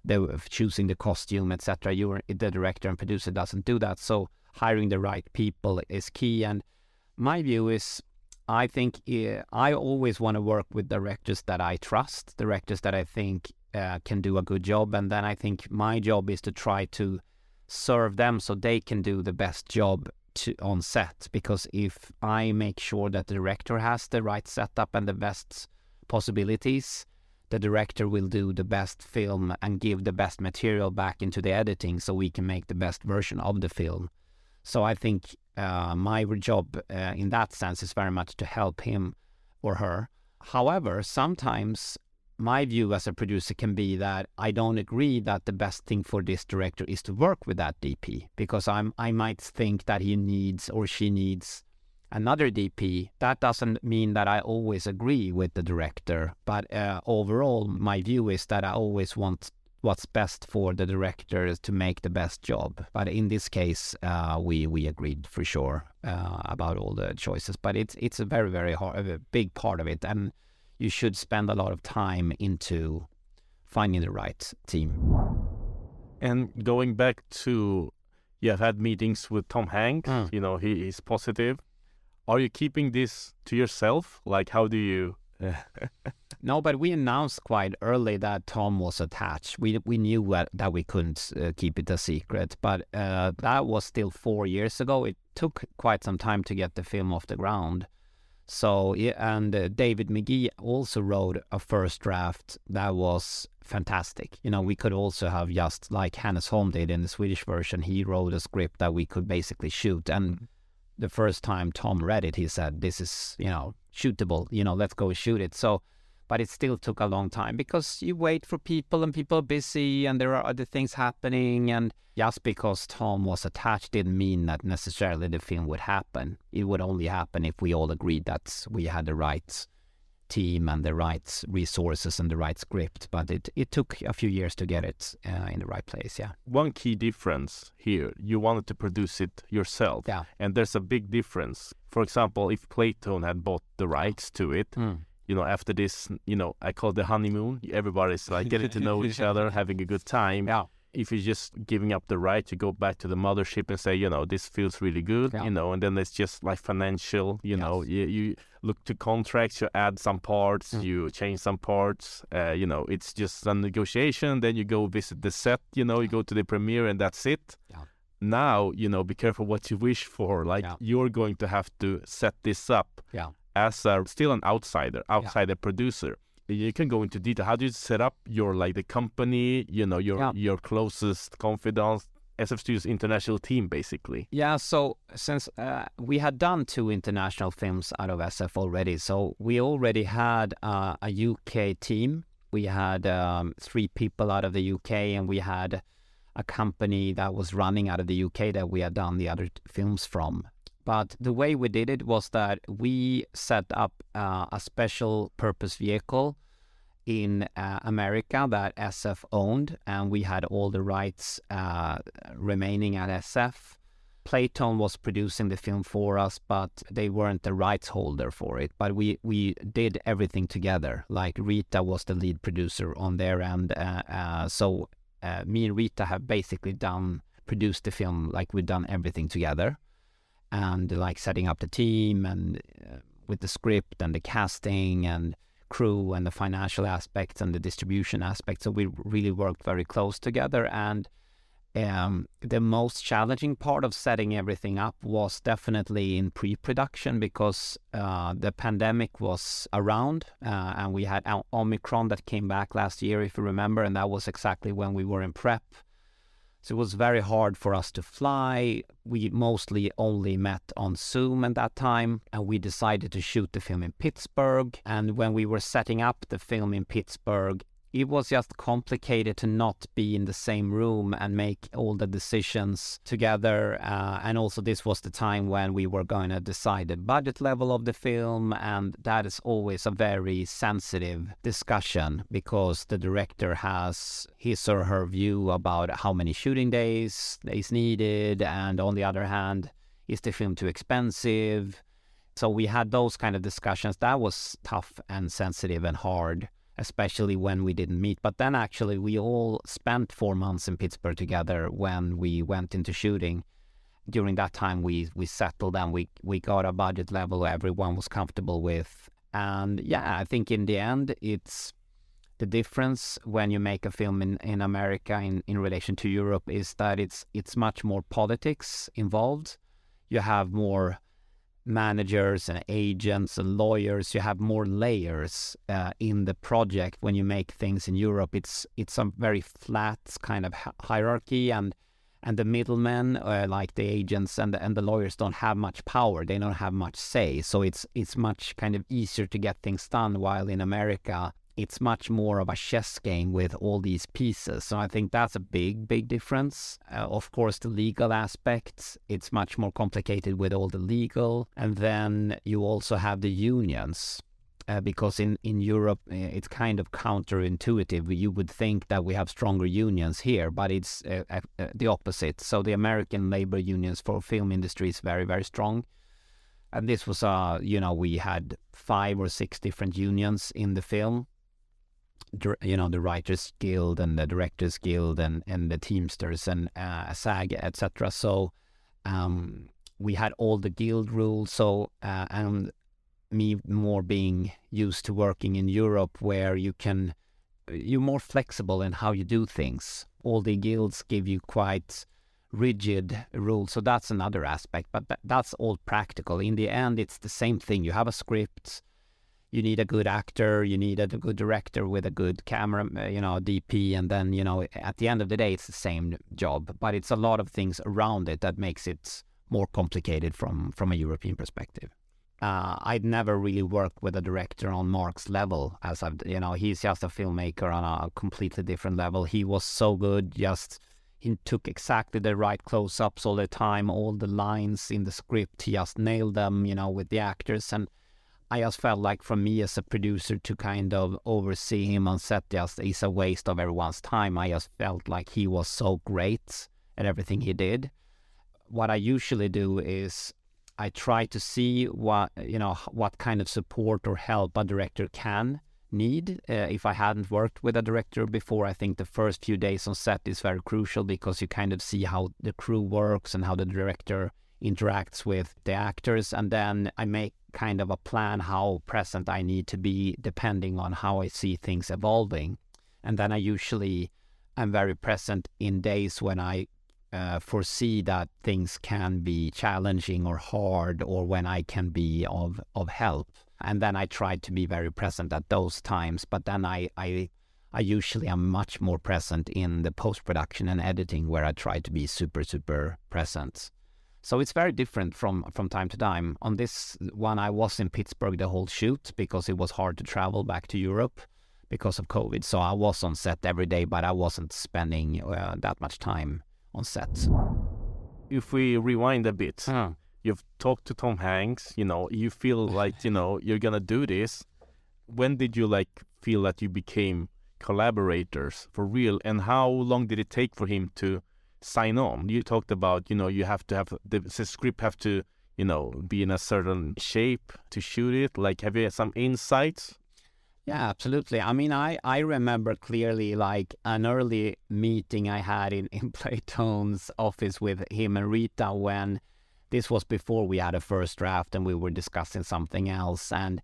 S2: they're choosing the costume, etc. You're the director and producer doesn't do that. So hiring the right people is key. And my view is I think uh, I always want to work with directors that I trust, directors that I think uh, can do a good job. And then I think my job is to try to serve them so they can do the best job to, on set. Because if I make sure that the director has the right setup and the best possibilities, the director will do the best film and give the best material back into the editing so we can make the best version of the film. So I think uh, my job uh, in that sense is very much to help him or her. However, sometimes my view as a producer can be that I don't agree that the best thing for this director is to work with that DP because I'm I might think that he needs or she needs another DP. That doesn't mean that I always agree with the director, but uh, overall, my view is that I always want what's best for the director to make the best job. But in this case, uh, we we agreed for sure uh, about all the choices. But it's it's a very very hard, a big part of it, and you should spend a lot of time into finding the right team.
S1: And going back to, you have had meetings with Tom Hanks.
S2: Mm.
S1: You know he is positive. Are you keeping this to yourself? Like, how do you?
S2: No, but we announced quite early that Tom was attached. We we knew that, that we couldn't uh, keep it a secret, but uh, that was still four years ago. It took quite some time to get the film off the ground. So and uh, David Magee also wrote a first draft that was fantastic. You know, we could also have just like Hannes Holm did in the Swedish version. He wrote a script that we could basically shoot, and the first time Tom read it, he said, "This is you know shootable. You know, let's go shoot it." So, but it still took a long time because you wait for people and people are busy and there are other things happening. And just because Tom was attached didn't mean that necessarily the film would happen. It would only happen if we all agreed that we had the right team and the right resources and the right script. But it, it took a few years to get it uh, in the right place. Yeah.
S1: One key difference here, you wanted to produce it yourself.
S2: Yeah.
S1: And there's a big difference. For example, if Playtone had bought the rights to it,
S2: Mm.
S1: you know, after this, you know, I call it the honeymoon. Everybody's like getting to know each other, having a good time.
S2: Yeah.
S1: If you're just giving up the right to go back to the mothership and say, you know, this feels really good,
S2: Yeah.
S1: you know, and then it's just like financial, you know, you, you look to contracts, you add some parts,
S2: Mm.
S1: you change some parts, uh, you know, it's just a negotiation. Then you go visit the set, you know, you go to the premiere and that's it.
S2: Yeah.
S1: Now, you know, be careful what you wish for. Like
S2: Yeah.
S1: you're going to have to set this up as a still an outsider, outsider producer. You can go into detail. How do you set up your like the company? You know your
S2: Yeah.
S1: your closest confidants, SF Studios international team, basically.
S2: Yeah, so since uh, we had done two international films out of SF already, so we already had uh, a UK team. We had um, three people out of the UK, and we had a company that was running out of the UK that we had done the other t- films from. But the way we did it was that we set up uh, a special purpose vehicle in uh, America that SF owned, and we had all the rights uh, remaining at SF. Playtone was producing the film for us, but they weren't the rights holder for it. But we we did everything together. Like Rita was the lead producer on their end, uh, uh, so uh, me and Rita have basically done produced the film like we've done everything together, and like setting up the team and uh, with the script and the casting and crew and the financial aspects and the distribution aspects. So we really worked very close together. And um, the most challenging part of setting everything up was definitely in pre-production because uh, the pandemic was around uh, and we had Omicron that came back last year, if you remember, and that was exactly when we were in prep. So it was very hard for us to fly. We mostly only met on Zoom at that time, and we decided to shoot the film in Pittsburgh. And when we were setting up the film in Pittsburgh, it was just complicated to not be in the same room and make all the decisions together. Uh, and also, this was the time when we were going to decide the budget level of the film, and that is always a very sensitive discussion because the director has his or her view about how many shooting days is needed, and on the other hand, is the film too expensive? So we had those kind of discussions. That was tough and sensitive and hard especially when we didn't meet. But then actually, we all spent four months in Pittsburgh together when we went into shooting. During that time, we we settled and we we got a budget level everyone was comfortable with. And yeah, I think in the end, it's the difference when you make a film in, in America in, in relation to Europe is that it's it's much more politics involved. You have more managers and agents and lawyers. You have more layers uh, in the project when you make things in Europe. It's it's a very flat kind of hierarchy, and and the middlemen, uh, like the agents and the, and the lawyers, don't have much power. They don't have much say. So it's it's much kind of easier to get things done. While in America, it's much more of a chess game with all these pieces. So I think that's a big, big difference. Uh, of course, the legal aspects, it's much more complicated with all the legal. And then you also have the unions. Uh, because in, in Europe, uh, it's kind of counterintuitive. You would think that we have stronger unions here, but it's uh, uh, uh, the opposite. So the American labor unions for film industry is very, very strong and this was uh you know we had five or six different unions in the film you know the Writers Guild and the Directors Guild and and the Teamsters and uh, SAG etc. So um, we had all the guild rules. So uh, and me more being used to working in Europe where you can you're more flexible in how you do things. All the guilds give you quite rigid rules. So that's another aspect, but that's all practical. In the end, it's the same thing. You have a script you need a good actor, you need a good director with a good camera, uh, you know, DP, and then you know, at the end of the day, it's the same job, but it's a lot of things around it that makes it more complicated from from a European perspective. Uh, I'd never really worked with a director on Marc's level, as I've, you know, he's just a filmmaker on a completely different level. He was so good, just he took exactly the right close-ups all the time, all the lines in the script, he just nailed them, you know, with the actors and I just felt like for me as a producer to kind of oversee him on set just is a waste of everyone's time. I just felt like he was so great at everything he did. What I usually do is I try to see what you know what kind of support or help a director can need. Uh, if I hadn't worked with a director before, I think the first few days on set is very crucial because you kind of see how the crew works and how the director interacts with the actors, and then I make kind of a plan how present I need to be depending on how I see things evolving. And then I usually am very present in days when I uh, foresee that things can be challenging or hard or when I can be of, of help. And then I try to be very present at those times. But then I, I, I usually am much more present in the post production and editing where I try to be super, super present. So it's very different from from time to time. On this one, I was in Pittsburgh the whole shoot because it was hard to travel back to Europe because of COVID. So I was on set every day, but I wasn't spending uh, that much time on set.
S1: If we rewind a bit, you've talked to Tom Hanks. You know, you feel like you know you're gonna do this. When did you like feel that you became collaborators for real? And how long did it take for him to sign on. You talked about, you know, you have to have the, the script have to, you know, be in a certain shape to shoot it. Like, have you some insights?
S2: Yeah, absolutely. I mean, I, I remember clearly like an early meeting I had in, in Playtone's office with him and Rita when this was before we had a first draft and we were discussing something else. And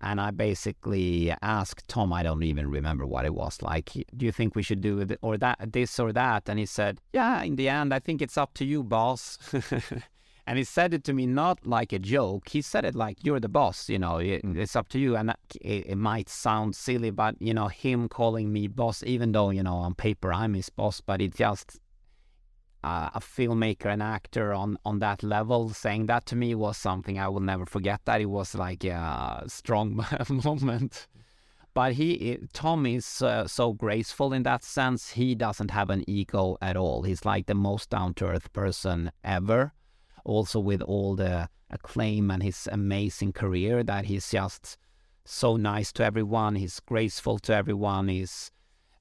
S2: and I basically asked Tom, I don't even remember what it was like. Do you think we should do it or that, this or that? And he said, Yeah, in the end, I think it's up to you, boss. and he said it to me not like a joke. He said it like, You're the boss, you know, it's up to you. And it, it might sound silly, but, you know, him calling me boss, even though, you know, on paper I'm his boss, but it just uh, a filmmaker and actor on on that level saying that to me was something I will never forget. That it was like a strong moment. but he Tom is uh, so graceful in that sense. He doesn't have an ego at all. He's like the most down to earth person ever. Also with all the acclaim and his amazing career, that he's just so nice to everyone. He's graceful to everyone. He's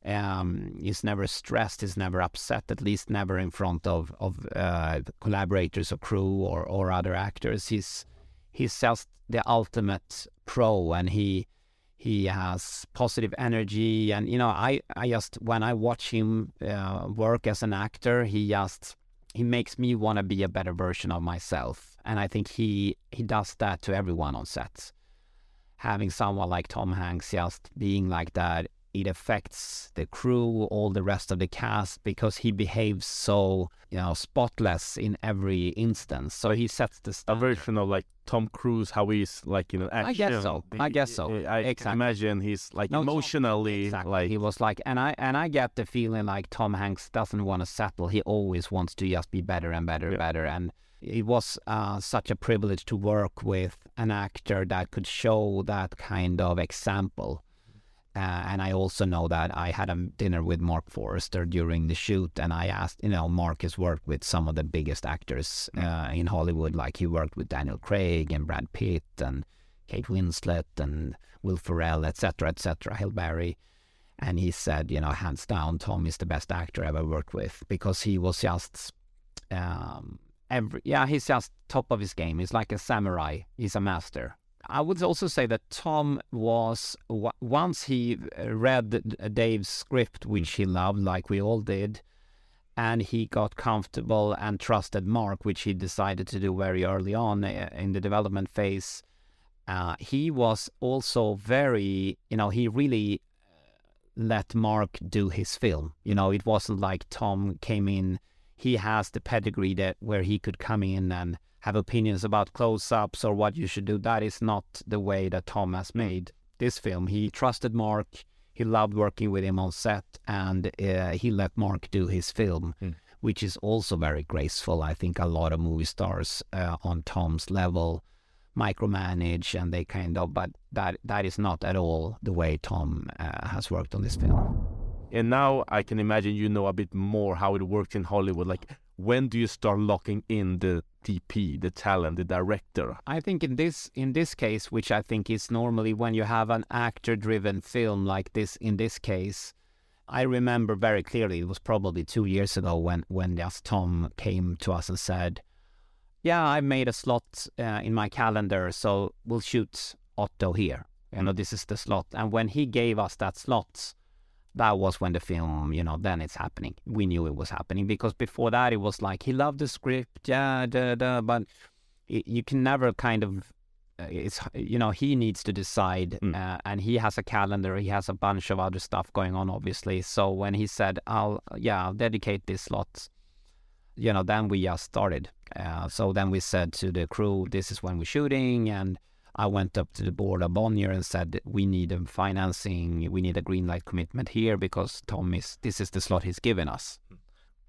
S2: um, he's never stressed. He's never upset. At least never in front of of uh, collaborators or crew or or other actors. He's he's just the ultimate pro, and he he has positive energy. And you know, I I just when I watch him uh, work as an actor, he just he makes me want to be a better version of myself. And I think he he does that to everyone on set. Having someone like Tom Hanks just being like that it affects the crew, all the rest of the cast, because he behaves so, you know, spotless in every instance. So he sets the standard.
S1: A version of like Tom Cruise, how he's like in know, action.
S2: I guess so. I guess so.
S1: I
S2: exactly.
S1: imagine he's like no, emotionally
S2: exactly.
S1: like
S2: he was like, and I and I get the feeling like Tom Hanks doesn't want to settle. He always wants to just be better and better and yeah. better and it was uh, such a privilege to work with an actor that could show that kind of example uh, and I also know that I had a dinner with Marc Forster during the shoot, and I asked, you know, Marc has worked with some of the biggest actors mm. uh, in Hollywood, like he worked with Daniel Craig and Brad Pitt and Kate Winslet and Will Ferrell, etc., etc., Halle Berry. And he said, you know, hands down, Tom is the best actor I ever worked with because he was just, um, every yeah, he's just top of his game. He's like a samurai. He's a master. I would also say that Tom was once he uh, read Dave's script, which he loved, like we all did, and he got comfortable and trusted Marc, which he decided to do very early on uh, in the development phase. Uh, he was also very, you know, he really uh, let Marc do his film. You know, it wasn't like Tom came in. He has the pedigree that where he could come in and have opinions about close-ups or what you should do. That is not the way that Tom has made this film. He trusted Marc. He loved working with him on set, and uh, he let Marc do his film, mm. which is also very graceful. I think a lot of movie stars uh, on Tom's level micromanage, and they kind of, but that that is not at all the way Tom uh, has worked on this film.
S1: And now I can imagine you know a bit more how it works in Hollywood. Like, when do you start locking in the DP, the talent, the director?
S2: I think in this in this case, which I think is normally when you have an actor-driven film like this, in this case, I remember very clearly. It was probably two years ago when when just Tom came to us and said, "Yeah, I made a slot uh, in my calendar, so we'll shoot Otto here. You know, this is the slot." And when he gave us that slot, that was when the film, you know, then it's happening. We knew it was happening because before that it was like he loved the script, yeah, da, da, but it, you can never kind of. Uh, it's you know he needs to decide, mm. uh, and he has a calendar. He has a bunch of other stuff going on, obviously. So when he said, "I'll yeah, I'll dedicate this slot," you know, then we just started. Uh, so then we said to the crew, "This is when we're shooting," and I went up to the board of Bonnier and said, we need a financing, we need a green light commitment here because Tom is, this is the slot he's given us.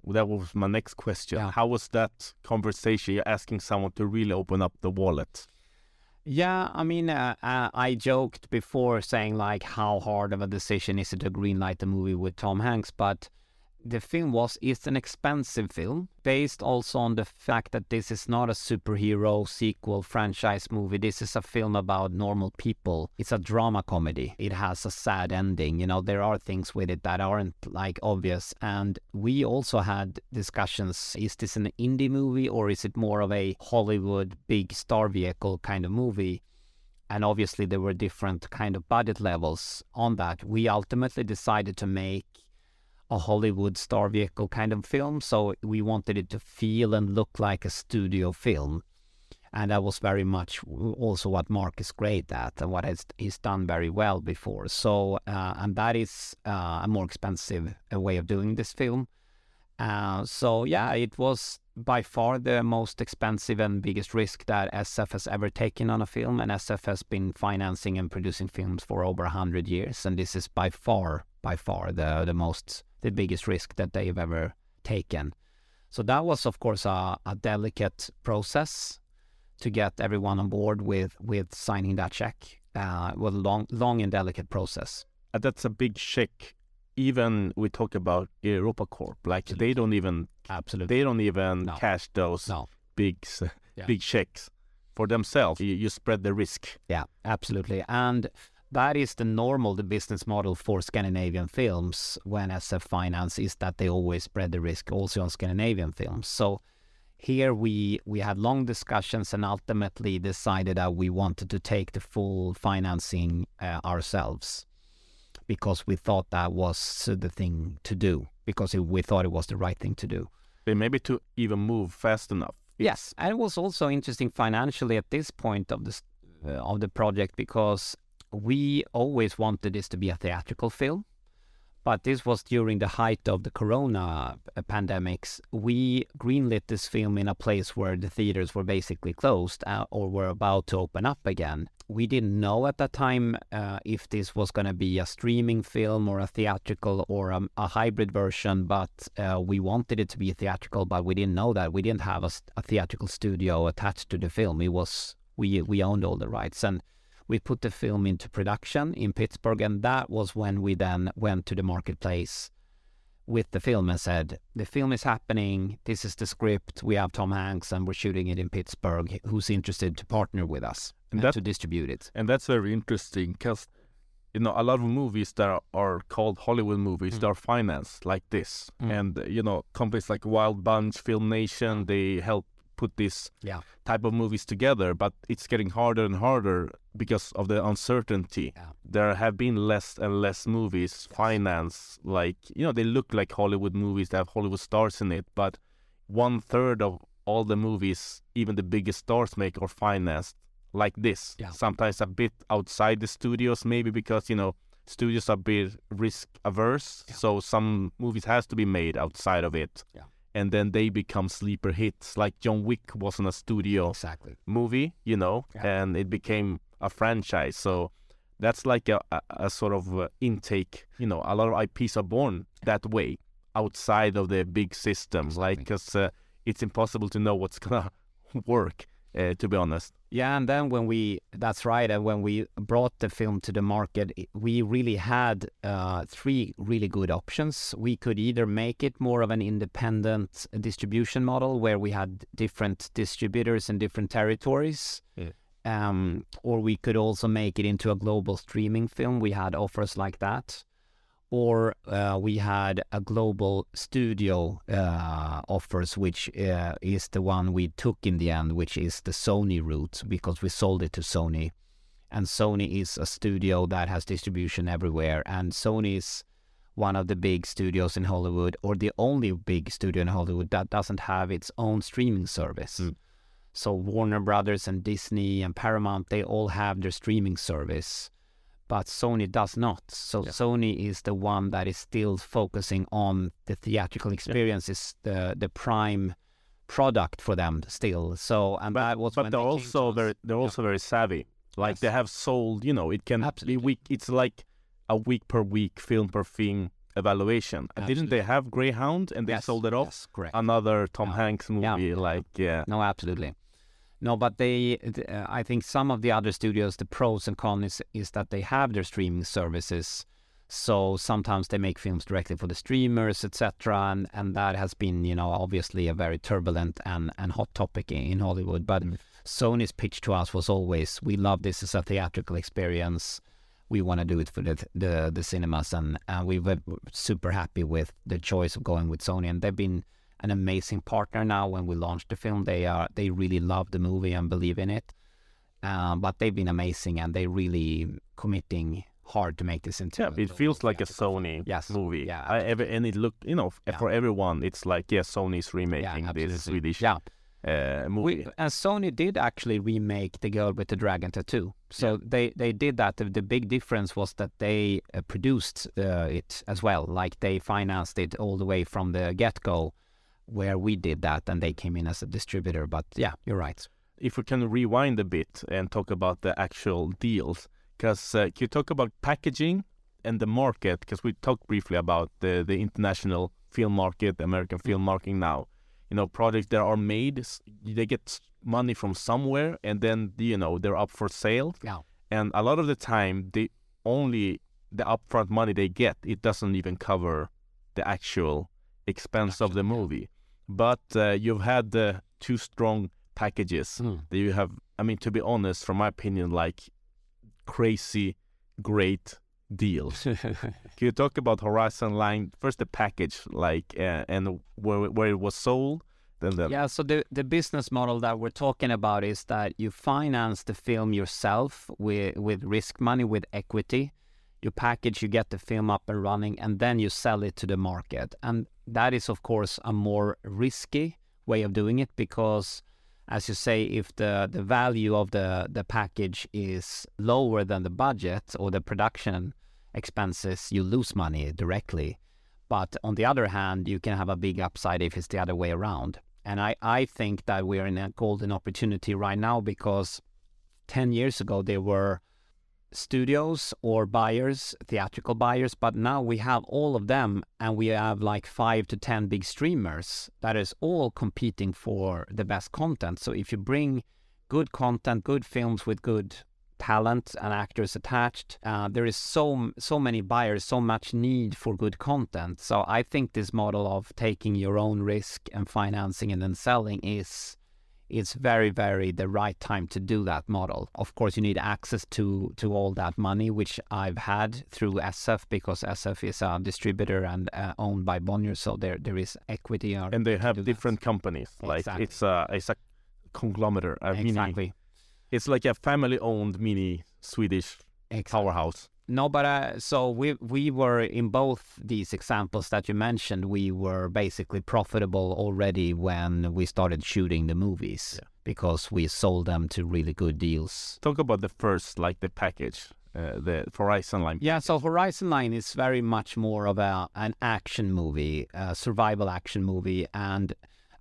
S1: That was my next question. Yeah. How was that conversation? You're asking someone to really open up the wallet.
S2: Yeah, I mean, uh, uh, I joked before saying like how hard of a decision is it to greenlight a movie with Tom Hanks, but the film was it's an expensive film based also on the fact that this is not a superhero sequel franchise movie. This is a film about normal people. It's a drama comedy. It has a sad ending. You know there are things with it that aren't like obvious. And we also had discussions is this an indie movie or is it more of a hollywood big star vehicle kind of movie? And obviously there were different kind of budget levels on that. We ultimately decided to make a Hollywood star vehicle kind of film. So we wanted it to feel and look like a studio film. And that was very much also what Marc is great at and what has, he's done very well before. So, uh, and that is uh, a more expensive uh, way of doing this film. Uh, so, yeah, it was by far the most expensive and biggest risk that SF has ever taken on a film. And SF has been financing and producing films for over 100 years. And this is by far, by far the, the most the biggest risk that they've ever taken. So that was, of course, a, a delicate process to get everyone on board with with signing that check. Uh, it was a long, long and delicate process.
S1: And that's a big check. Even we talk about Europa Corp, like
S2: Absolutely.
S1: they don't even
S2: Absolutely.
S1: they don't even
S2: No.
S1: cash those
S2: No.
S1: big
S2: Yeah.
S1: big checks for themselves. You, you spread the risk.
S2: Yeah, absolutely. And that is the normal, the business model for Scandinavian films when SF Finance is that they always spread the risk also on Scandinavian films. So here we we had long discussions and ultimately decided that we wanted to take the full financing uh, ourselves because we thought that was the thing to do because it, we thought it was the right thing to do.
S1: They maybe to even move fast enough.
S2: Yes, and it was also interesting financially at this point of this uh, of the project because we always wanted this to be a theatrical film, but this was during the height of the Corona uh, pandemics. We greenlit this film in a place where the theaters were basically closed uh, or were about to open up again. We didn't know at that time uh, if this was going to be a streaming film or a theatrical or a, a hybrid version, but uh, we wanted it to be theatrical, but we didn't know that. We didn't have a theatrical studio attached to the film. It was we we owned all the rights and we put the film into production in Pittsburgh, and that was when we then went to the marketplace with the film and said, "The film is happening. This is the script. We have Tom Hanks, and we're shooting it in Pittsburgh. Who's interested to partner with us
S1: And
S2: and,
S1: that-
S2: to distribute it?"
S1: And that's very interesting because, you know, a lot of movies that are, are called Hollywood movies,
S2: Mm.
S1: they're financed like this.
S2: Mm.
S1: And, you know, companies like Wild Bunch, FilmNation, they help put this
S2: Yeah.
S1: type of movies together. But it's getting harder and harder because of the uncertainty.
S2: Yeah.
S1: There have been less and less movies financed. Like, you know, they look like Hollywood movies, that have Hollywood stars in it. But one third of all the movies, even the biggest stars make, are financed like this.
S2: Yeah.
S1: Sometimes a bit outside the studios, maybe because you know studios are a bit risk averse. So some movies has to be made outside of it. And then they become sleeper hits. Like John Wick wasn't a studio
S2: Exactly.
S1: movie, you know,
S2: Yeah.
S1: and it became a franchise. So that's like a, a, a sort of uh, intake. You know, a lot of IPs are born that way outside of the big systems, like because uh, it's impossible to know what's gonna work. Uh, to be honest.
S2: Yeah, and then when we, that's right, and when we brought the film to the market, we really had uh, three really good options. We could either make it more of an independent distribution model where we had different distributors in different territories.
S1: Yeah.
S2: Um, or we could also make it into a global streaming film. We had offers like that. Or uh, we had a global studio uh, offers, which uh, is the one we took in the end, which is the Sony route because we sold it to Sony. And Sony is a studio that has distribution everywhere. And Sony is one of the big studios in Hollywood, or the only big studio in Hollywood that doesn't have its own streaming service.
S1: Mm.
S2: So Warner Brothers and Disney and Paramount, they all have their streaming service but Sony does not. So
S1: Yeah.
S2: Sony is the one that is still focusing on the theatrical experience is the the prime product for them still. So and that was
S1: but they're
S2: they
S1: also very they're also very savvy. Like
S2: Yes.
S1: they have sold, you know, it can
S2: Absolutely.
S1: be week. It's like a week per week, film per film evaluation. And Didn't they have Greyhound and they
S2: Yes,
S1: sold it off?
S2: Yes, correct.
S1: Another Tom
S2: Yeah.
S1: Hanks movie,
S2: Yeah.
S1: like yeah,
S2: No, absolutely. No, but they, uh, I think some of the other studios, the pros and cons is, is that they have their streaming services. So sometimes they make films directly for the streamers, etc. And, and that has been, you know, obviously a very turbulent and, and hot topic in, in Hollywood. But
S1: Mm.
S2: Sony's pitch to us was always, we love this as a theatrical experience. We want to do it for the the, the cinemas, and, and we were super happy with the choice of going with Sony. And they've been an amazing partner now. When we launched the film, they are they really love the movie and believe in it. Um, but they've been amazing, and they really committing hard to make this into.
S1: yeah. It feels like a. Sony
S2: Yes.
S1: movie.
S2: Yeah,
S1: I, ever, and it looked, you know,
S2: Yeah.
S1: for everyone, it's like yeah, Sony's
S2: Yeah,
S1: remaking this. Swedish
S2: Yeah,
S1: uh, movie.
S2: we, and Sony did actually remake The Girl with the Dragon Tattoo. So they, they did that. The, the big difference was that they uh, produced uh, it as well. Like they financed it all the way from the get go, where we did that and they came in as a distributor. But yeah, you're right.
S1: if we can rewind a bit and talk about the actual deals, because uh, you talk about packaging and the market? Because we talked briefly about the the international film market, the American film market now. You know, projects that are made, they get money from somewhere, and then you know they're up for sale.
S2: Yeah.
S1: and a lot of the time they only the upfront money they get it doesn't even cover the actual expense of the movie. But uh, you've had two strong packages
S2: Mm.
S1: that you have. I mean, to be honest, from my opinion, like crazy great deals. Can you talk about Horizon Line first, the package, like, uh, and where where it was sold, then the
S2: Yeah, so the, the business model that we're talking about is that you finance the film yourself with, with risk money, with equity. You package, you get the film up and running, and then you sell it to the market. And that is, of course, a more risky way of doing it because, as you say, if the, the value of the, the package is lower than the budget or the production expenses, you lose money directly. But on the other hand, you can have a big upside if it's the other way around. And I, I think that we're in a golden opportunity right now because 10 years ago there were studios or buyers, theatrical buyers, but now we have all of them and we have like five to 10 big streamers that is all competing for the best content. So if you bring good content, good films with good talent and actors attached. Uh, there is so so many buyers, so much need for good content. So I think this model of taking your own risk and financing and then selling is is very very the right time to do that model. Of course, you need access to to all that money, which I've had through SF because SF is a distributor and uh, owned by Bonnier, so there there is equity.
S1: And they have
S2: do that.
S1: different companies. Like
S2: Exactly.
S1: it's a it's a conglomerate. A mini,
S2: exactly.
S1: it's like a family-owned mini Swedish
S2: Exactly.
S1: powerhouse.
S2: No, but uh, so we we were in both these examples that you mentioned. We were basically profitable already when we started shooting the movies
S1: Yeah.
S2: because we sold them to really good deals.
S1: Talk about the first, like the package, uh, the Horizon Line.
S2: Yeah, so Horizon Line is very much more of a an action movie, a survival action movie, and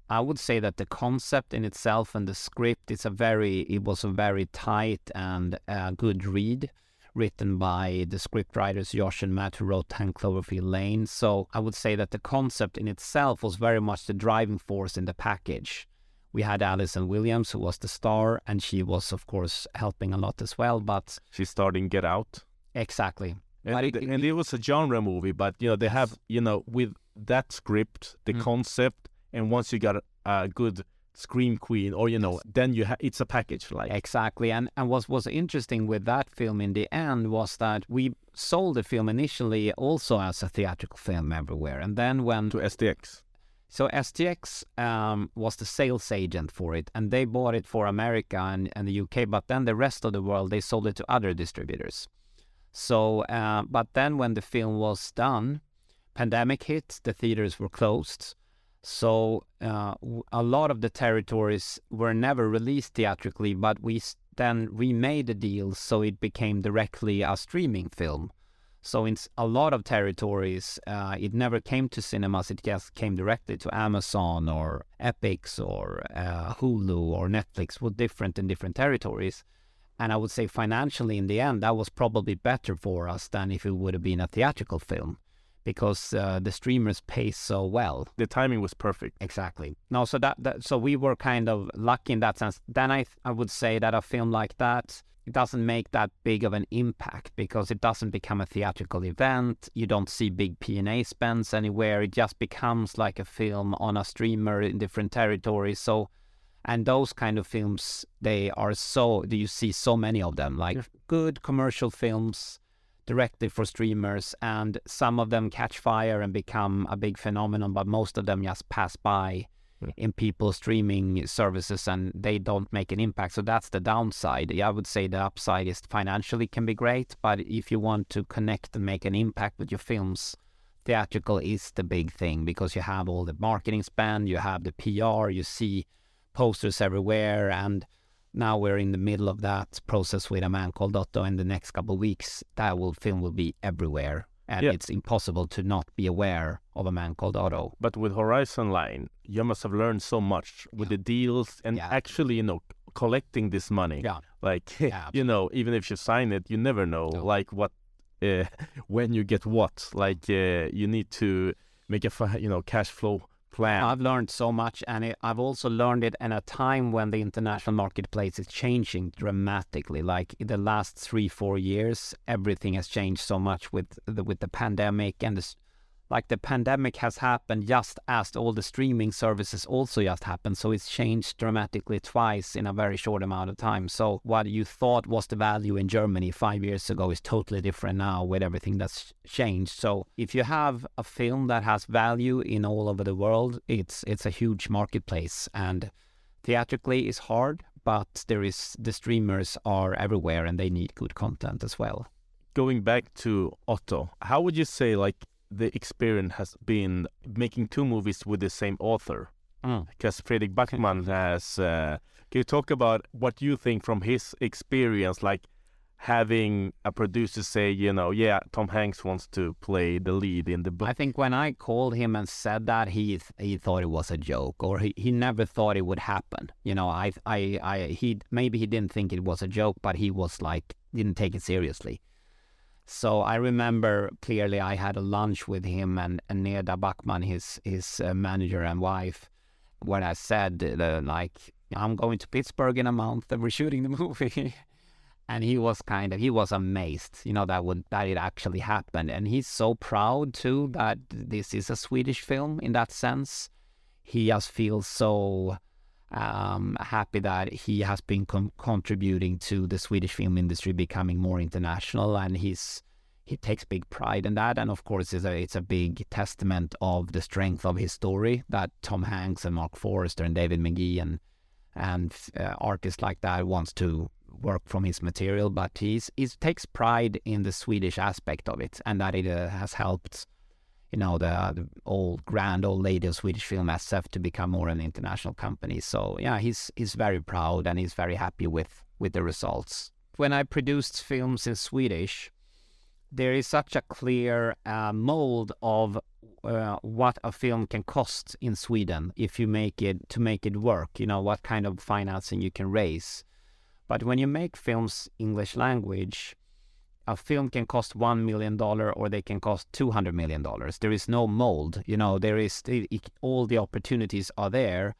S2: I would say that the concept in itself and the script is a very it was a very tight and uh, good read written by the scriptwriters Josh and Matt who wrote 10 Cloverfield Lane. So I would say that the concept in itself was very much the driving force in the package. We had Allison Williams who was the star and she was of course helping a lot as well, but
S1: She's starting Get Out.
S2: exactly.
S1: And,
S2: it- it-
S1: and it was a genre movie, but you know they have you know with that script, the
S2: Mm.
S1: concept, and once you got a, a good scream queen, or you know, then you ha- it's a package. Like
S2: Exactly. And and what was interesting with that film in the end was that we sold the film initially also as a theatrical film everywhere. And then when
S1: to STX.
S2: so STX um, was the sales agent for it and they bought it for America and, and the UK, but then the rest of the world they sold it to other distributors. So uh, but then when the film was done, pandemic hit, the theaters were closed. So uh, a lot of the territories were never released theatrically, but we then remade the deals so it became directly a streaming film. So in a lot of territories, uh, it never came to cinemas. It just came directly to Amazon or Epix or uh, Hulu or Netflix. Was different in different territories. And I would say financially, in the end, that was probably better for us than if it would have been a theatrical film, because uh, the streamers pay so well.
S1: The timing was perfect.
S2: Exactly. No, so that, that so we were kind of lucky in that sense. Then I I would say that a film like that it doesn't make that big of an impact because it doesn't become a theatrical event. You don't see big P and A spends anywhere. It just becomes like a film on a streamer in different territories. So. And those kind of films, they are so. Do you see so many of them? Like
S1: Yeah.
S2: good commercial films, directly for streamers, and some of them catch fire and become a big phenomenon, but most of them just pass by
S1: Yeah.
S2: in people streaming services and they don't make an impact. So that's the downside. Yeah, I would say the upside is financially can be great, but if you want to connect and make an impact with your films, theatrical is the big thing because you have all the marketing spend, you have the PR, you see posters everywhere, and now we're in the middle of that process with a man called Otto. In the next couple of weeks, that will film will be everywhere, and
S1: Yeah.
S2: it's impossible to not be aware of a man called Otto.
S1: But with Horizon Line, you must have learned so much with the deals and
S2: Yeah.
S1: actually, you know, collecting this money.
S2: Yeah.
S1: Like,
S2: Yeah,
S1: you know, even if you sign it, you never know,
S2: No.
S1: like what, uh, when you get what. Like, uh, you need to make a, you know, cash flow plan.
S2: I've learned so much, and it, I've also learned it in a time when the international marketplace is changing dramatically. Like the last three, four years, everything has changed so much with the, with the pandemic and the like the pandemic has happened just as all the streaming services also just happened so it's changed dramatically twice in a very short amount of time. So what you thought was the value in germany five years ago is totally different now with everything that's changed. So if you have a film that has value in all over the world it's it's a huge marketplace and theatrically is hard but there is the streamers are everywhere and they need good content as well.
S1: Going back to otto how would you say like the experience has been making two movies with the same author.
S2: Mm.
S1: Because Fredrik Backman has. Uh, can you talk about what you think from his experience, like having a producer say, you know, yeah, Tom Hanks wants to play the lead in the book?
S2: I think when I called him and said that, he he thought it was a joke, or he, he never thought it would happen. You know, I I I he maybe he didn't think it was a joke, but he was like didn't take it seriously. So I remember clearly I had a lunch with him and, and Neda Backman, his his uh, manager and wife, when I said uh, like I'm going to Pittsburgh in a month and we're shooting the movie. and he was kind of he was amazed, you know, that would that it actually happened. And he's so proud too that this is a Swedish film in that sense. He just feels so um, happy that he has been contributing to the Swedish film industry becoming more international, and he's he takes big pride in that. And of course, it's a it's a big testament of the strength of his story that Tom Hanks and Marc Forster and David Magee and and uh, artists like that wants to work from his material, but he's he takes pride in the Swedish aspect of it, and that it uh, has helped you know, the, the old grand old lady of Swedish film SF to become more an international company. So yeah, he's he's very proud and he's very happy with with the results. When I produced films in Swedish, there is such a clear uh, mold of uh, what a film can cost in Sweden if you make it to make it work. You know what kind of financing you can raise. But when you make films English language, a film can cost one million dollar or they can cost two hundred million dollars. There is no mold, you know. There is all the opportunities are there,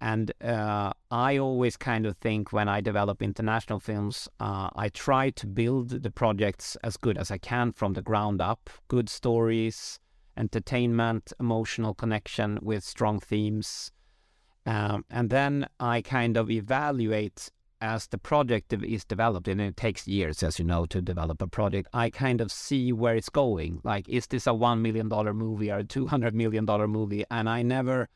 S2: and uh, I always kind of think when I develop international films, uh, I try to build the projects as good as I can from the ground up. Good stories, entertainment, emotional connection with strong themes. Um, and then I kind of evaluate as the project is developed, and it takes years, as you know, to develop a project, I kind of see where it's going. Like, is this a $1 million movie or a $200 million movie? And I never,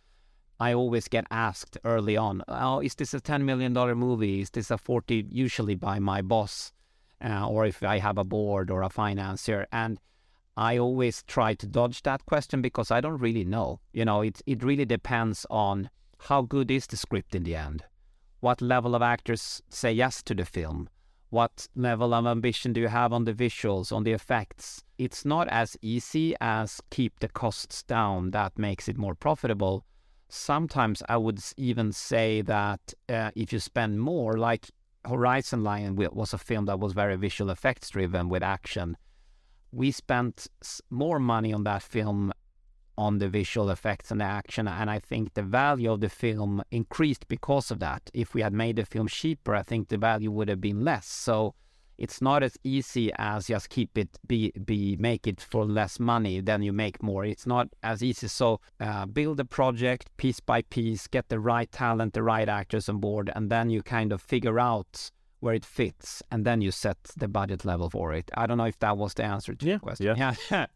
S2: I always get asked early on, oh, is this a $10 million movie? Is this a 40, usually by my boss, uh, or if I have a board or a financier. And I always try to dodge that question because I don't really know. You know, it, it really depends on how good is the script in the end what level of actors say yes to the film? What level of ambition do you have on the visuals, on the effects? It's not as easy as keep the costs down that makes it more profitable. Sometimes I would even say that uh, if you spend more, like Horizon Line was a film that was very visual effects driven with action. We spent more money on that film on the visual effects and the action. And I think the value of the film increased because of that. If we had made the film cheaper, I think the value would have been less. So it's not as easy as just keep it be be make it for less money then you make more it's not as easy so uh, build a project piece by piece get the right talent the right actors on board and then you kind of figure out where it fits and then you set the budget level for it i don't know if that was the answer to
S1: yeah,
S2: your question
S1: yeah,
S2: yeah.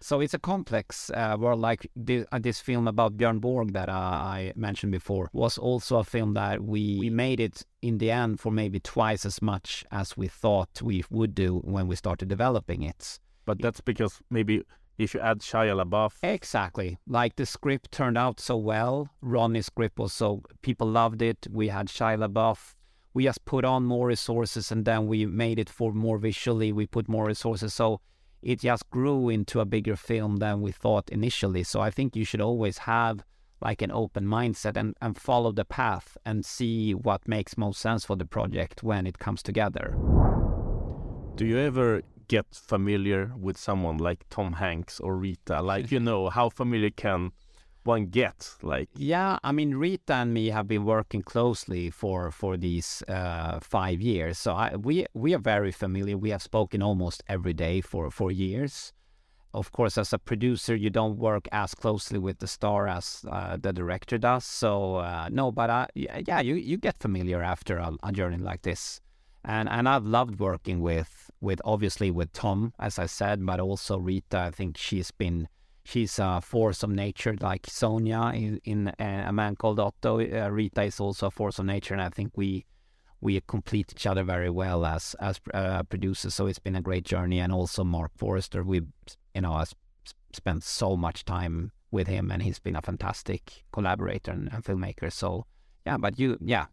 S2: So it's a complex uh, world. Like this, uh, this, film about Björn Borg that uh, I mentioned before was also a film that we, we made it in the end for maybe twice as much as we thought we would do when we started developing it.
S1: But that's because maybe if you add Shia LaBeouf.
S2: Exactly. Like the script turned out so well. Ronnie's script was so people loved it. We had Shia LaBeouf. We just put on more resources and then we made it for more visually. We put more resources. So it just grew into a bigger film than we thought initially. So I think you should always have like an open mindset and, and follow the path and see what makes most sense for the project when it comes together.
S1: Do you ever get familiar with someone like Tom Hanks or Rita? Like, you know, how familiar can one get? Like,
S2: Yeah, I mean, Rita and me have been working closely for for these uh, five years, so I, we we are very familiar. We have spoken almost every day for for years. Of course, as a producer, you don't work as closely with the star as uh, the director does. So uh, no, but uh, yeah, yeah, you you get familiar after a, a journey like this, and and I've loved working with with obviously with Tom, as I said, but also Rita. I think she's been she's a force of nature like Sonya in, in uh, A Man Called Otto. Uh, Rita is also a force of nature, and I think we we complete each other very well as as uh, producers. So it's been a great journey, and also Marc Forster. We, you know, has spent so much time with him, and he's been a fantastic collaborator and, and filmmaker. So yeah, but you, yeah,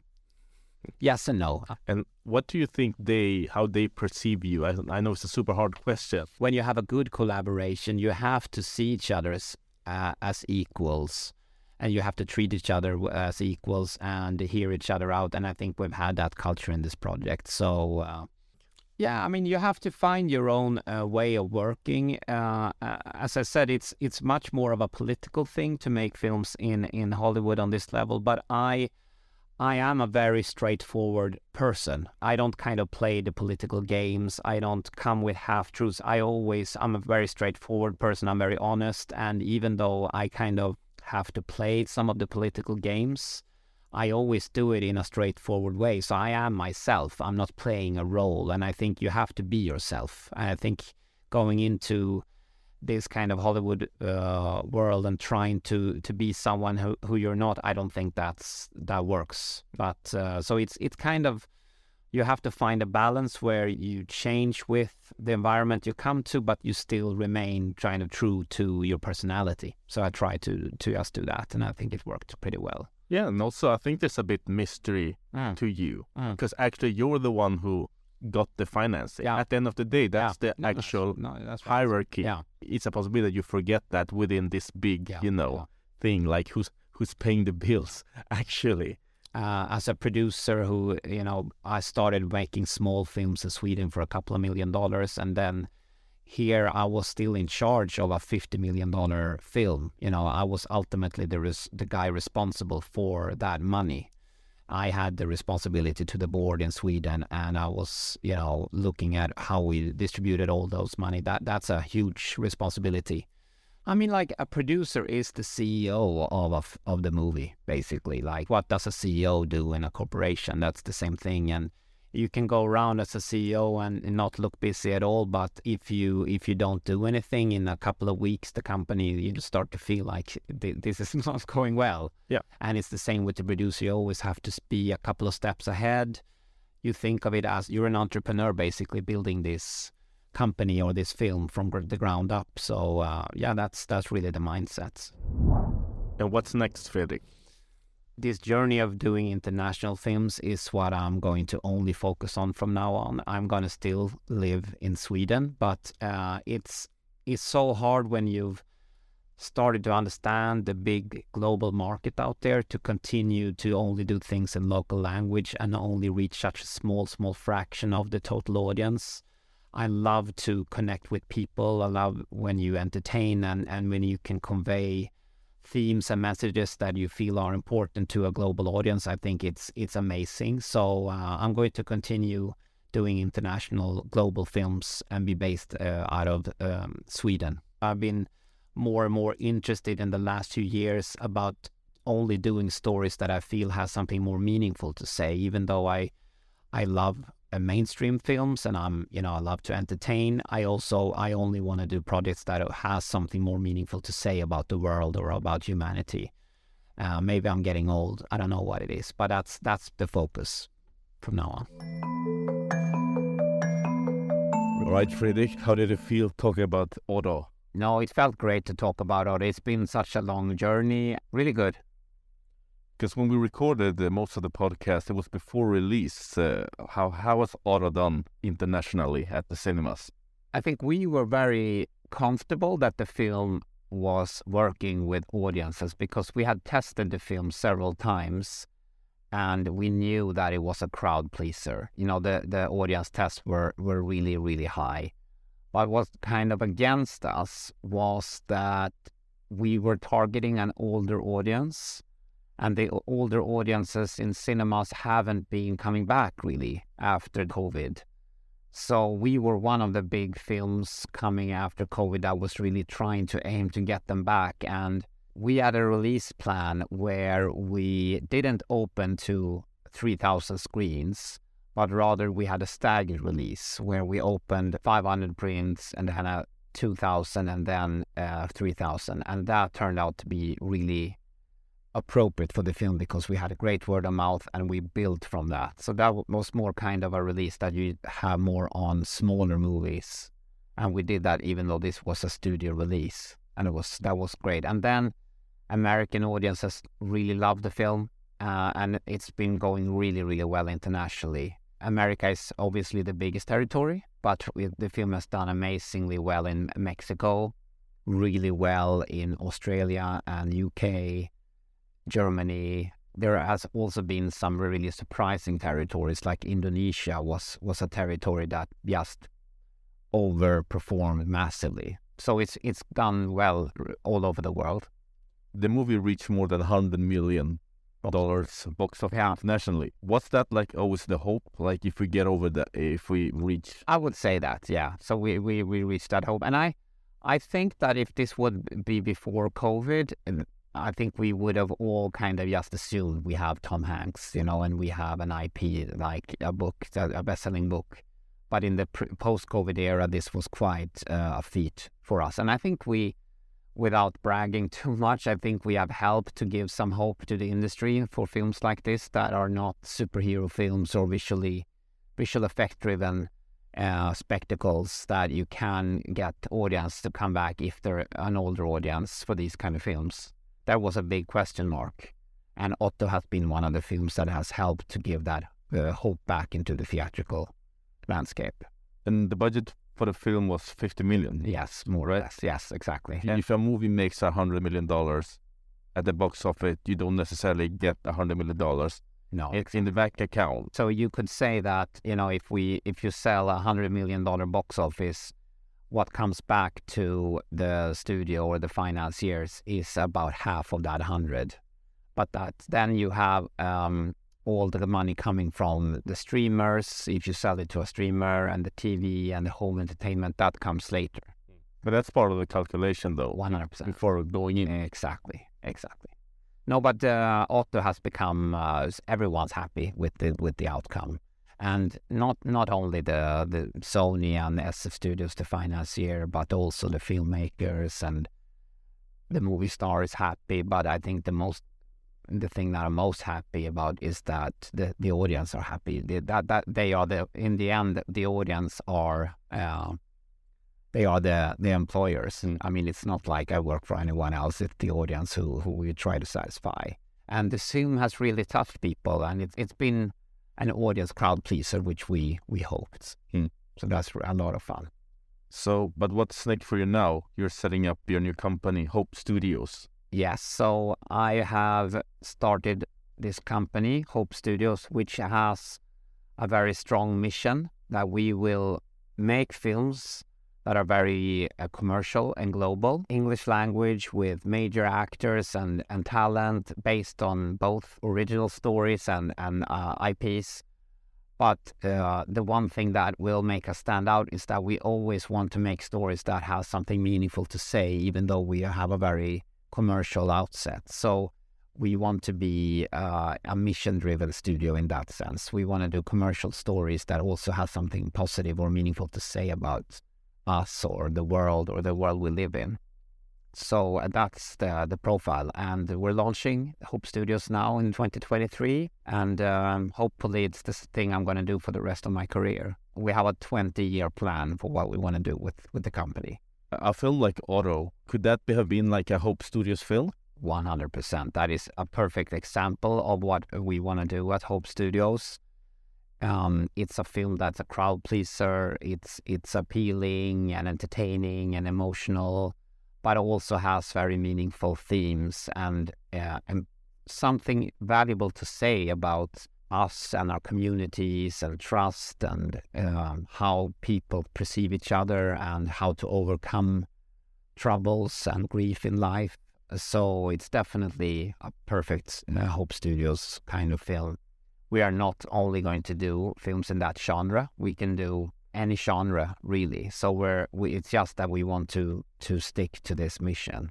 S2: yes and no.
S1: and what do you think they, how they perceive you? I, I know it's a super hard question.
S2: when you have a good collaboration, you have to see each other as, uh, as equals and you have to treat each other as equals and hear each other out. And I think we've had that culture in this project. So, uh, yeah, I mean, you have to find your own uh, way of working. Uh, uh, as I said, it's it's much more of a political thing to make films in in Hollywood on this level. But I I am a very straightforward person. I don't kind of play the political games. I don't come with half truths. I always, I'm a very straightforward person. I'm very honest. And even though I kind of have to play some of the political games, I always do it in a straightforward way. So I am myself. I'm not playing a role. And I think you have to be yourself. And I think going into this kind of Hollywood uh, world and trying to to be someone who, who you're not, I don't think that's that works. But uh, so it's it's kind of you have to find a balance where you change with the environment you come to, but you still remain kind of true to your personality. So I try to to just do that, and I think it worked pretty well.
S1: Yeah, and also I think there's a bit mystery
S2: Mm.
S1: to you
S2: Mm.
S1: because actually you're the one who got the financing.
S2: Yeah.
S1: At the end of the day, that's
S2: Yeah.
S1: the
S2: No,
S1: actual
S2: no, that's
S1: hierarchy.
S2: Yeah.
S1: It's a possibility that you forget that within this big, you know, thing like who's who's paying the bills actually.
S2: uh, as a producer who you know I started making small films in Sweden for a couple of million dollars and then here I was still in charge of a 50 million dollar film you know I was ultimately the res- the guy responsible for that money I had the responsibility to the board in Sweden and I was you know looking at how we distributed all those money that that's a huge responsibility I mean, like a producer is the CEO of a f of the movie, basically. Like, what does a CEO do in a corporation? That's the same thing. And you can go around as a CEO and not look busy at all. But if you if you don't do anything in a couple of weeks, the company you just start to feel like this is not going well.
S1: Yeah.
S2: And it's the same with the producer. You always have to be a couple of steps ahead. You think of it as you're an entrepreneur, basically building this company or this film from the ground up. So uh, yeah, that's that's really the mindset.
S1: And what's next, Fredrik?
S2: This journey of doing international films is what I'm going to only focus on from now on. I'm gonna still live in Sweden, but uh, it's it's so hard when you've started to understand the big global market out there to continue to only do things in local language and only reach such a small small fraction of the total audience. I love to connect with people. I love when you entertain and, and when you can convey themes and messages that you feel are important to a global audience. I think it's it's amazing. So uh, I'm going to continue doing international global films and be based uh, out of um, Sweden. I've been more and more interested in the last few years about only doing stories that I feel has something more meaningful to say, even though I I love mainstream films and I'm you know I love to entertain. I also I only want to do projects that has something more meaningful to say about the world or about humanity. Uh, maybe I'm getting old. I don't know what it is, but that's that's the focus from now on.
S1: All right, Fredrik, how did it feel talking about Otto?
S2: No, it felt great to talk about it. It's been such a long journey. Really good.
S1: Because when we recorded uh, most of the podcast, it was before release. Uh, how how was Otto done internationally at the cinemas?
S2: I think we were very comfortable that the film was working with audiences because we had tested the film several times and we knew that it was a crowd pleaser. You know, the, the audience tests were, were really, really high. But what kind of against us was that we were targeting an older audience, and the older audiences in cinemas haven't been coming back really after COVID. So we were one of the big films coming after COVID that was really trying to aim to get them back. And we had a release plan where we didn't open to 3,000 screens, but rather we had a staggered release where we opened 500 prints and then a 2,000 and then uh, 3,000. And that turned out to be really appropriate for the film because we had a great word of mouth and we built from that. So that was more kind of a release that you have more on smaller movies. And we did that even though this was a studio release. And it was that was great. And then American audiences really loved the film. Uh, and it's been going really, really well internationally. America is obviously the biggest territory, but the film has done amazingly well in Mexico, really well in Australia and UK, Germany. There has also been some really surprising territories, like Indonesia was was a territory that just overperformed massively. So it's it's done well all over the world.
S1: The movie reached more than 100 million dollars box office yeah. internationally. What's that like? Always the hope, like if we get over that, if we reach.
S2: I would say that, yeah. So we we we reached that hope, and I I think that if this would be before COVID, I think we would have all kind of just assumed we have Tom Hanks, you know, and we have an IP like a book, a best-selling book. But in the post-COVID era, this was quite uh, a feat for us, and I think we without bragging too much, I think we have helped to give some hope to the industry for films like this that are not superhero films or visually visual effect driven uh, spectacles that you can get audience to come back if they're an older audience for these kind of films. That was a big question mark. And Otto has been one of the films that has helped to give that uh, hope back into the theatrical landscape.
S1: And the budget for the film was 50 million.
S2: Yes, more right? or less. Yes, exactly.
S1: And if a movie makes a hundred million dollars at the box office, you don't necessarily get a hundred million dollars.
S2: No,
S1: it's in the bank account.
S2: So you could say that you know if we if you sell a hundred million dollar box office, what comes back to the studio or the financiers is about half of that hundred. But that then you have um, all the money coming from the streamers, if you sell it to a streamer, and the TV and the home entertainment, that comes later.
S1: But that's part of the calculation, though.
S2: 100%.
S1: Before going in.
S2: Exactly, exactly. No, but uh, Otto has become, uh, everyone's happy with the with the outcome. And not not only the, the Sony and SF Studios, the financier, but also the filmmakers and the movie star is happy. But I think the most the thing that I'm most happy about is that the, the audience are happy. That that they are the in the end the audience are uh, they are the the employers. And I mean, it's not like I work for anyone else. It's the audience who who we try to satisfy. And the Zoom has really touched people, and it's it's been an audience crowd pleaser, which we we hoped. Hmm. So that's a lot of fun.
S1: So, but what's next for you now? You're setting up your new company, Hope Studios.
S2: Yes, so I have started this company, Hope Studios, which has a very strong mission that we will make films that are very uh, commercial and global, English language with major actors and, and talent based on both original stories and, and uh, IPs. But uh, the one thing that will make us stand out is that we always want to make stories that have something meaningful to say, even though we have a very commercial outset. So we want to be uh, a mission driven studio in that sense. We want to do commercial stories that also have something positive or meaningful to say about us or the world or the world we live in. So uh, that's the, the profile. And we're launching Hope Studios now in 2023. And um, hopefully, it's the thing I'm going to do for the rest of my career. We have a 20 year plan for what we want to do with, with the company
S1: a film like Otto, could that have been like a Hope Studios film?
S2: 100%. That is a perfect example of what we want to do at Hope Studios. Um, it's a film that's a crowd pleaser. It's it's appealing and entertaining and emotional, but also has very meaningful themes and uh, and something valuable to say about us and our communities and trust and um, how people perceive each other and how to overcome troubles and grief in life so it's definitely a perfect uh, Hope Studios kind of film. We are not only going to do films in that genre; we can do any genre really. So we're we, it's just that we want to to stick to this mission.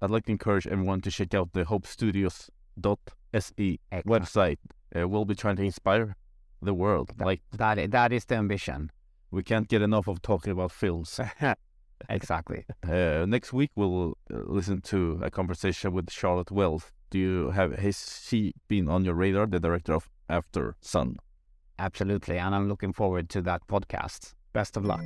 S1: I'd like to encourage everyone to check out the hopestudios.se website. Uh, we'll be trying to inspire the world.
S2: That,
S1: like
S2: that, that is the ambition.
S1: We can't get enough of talking about films.
S2: exactly.
S1: Uh, next week we'll uh, listen to a conversation with Charlotte Wells. Do you have has she been on your radar, the director of Aftersun?
S2: Absolutely, and I'm looking forward to that podcast. Best of luck.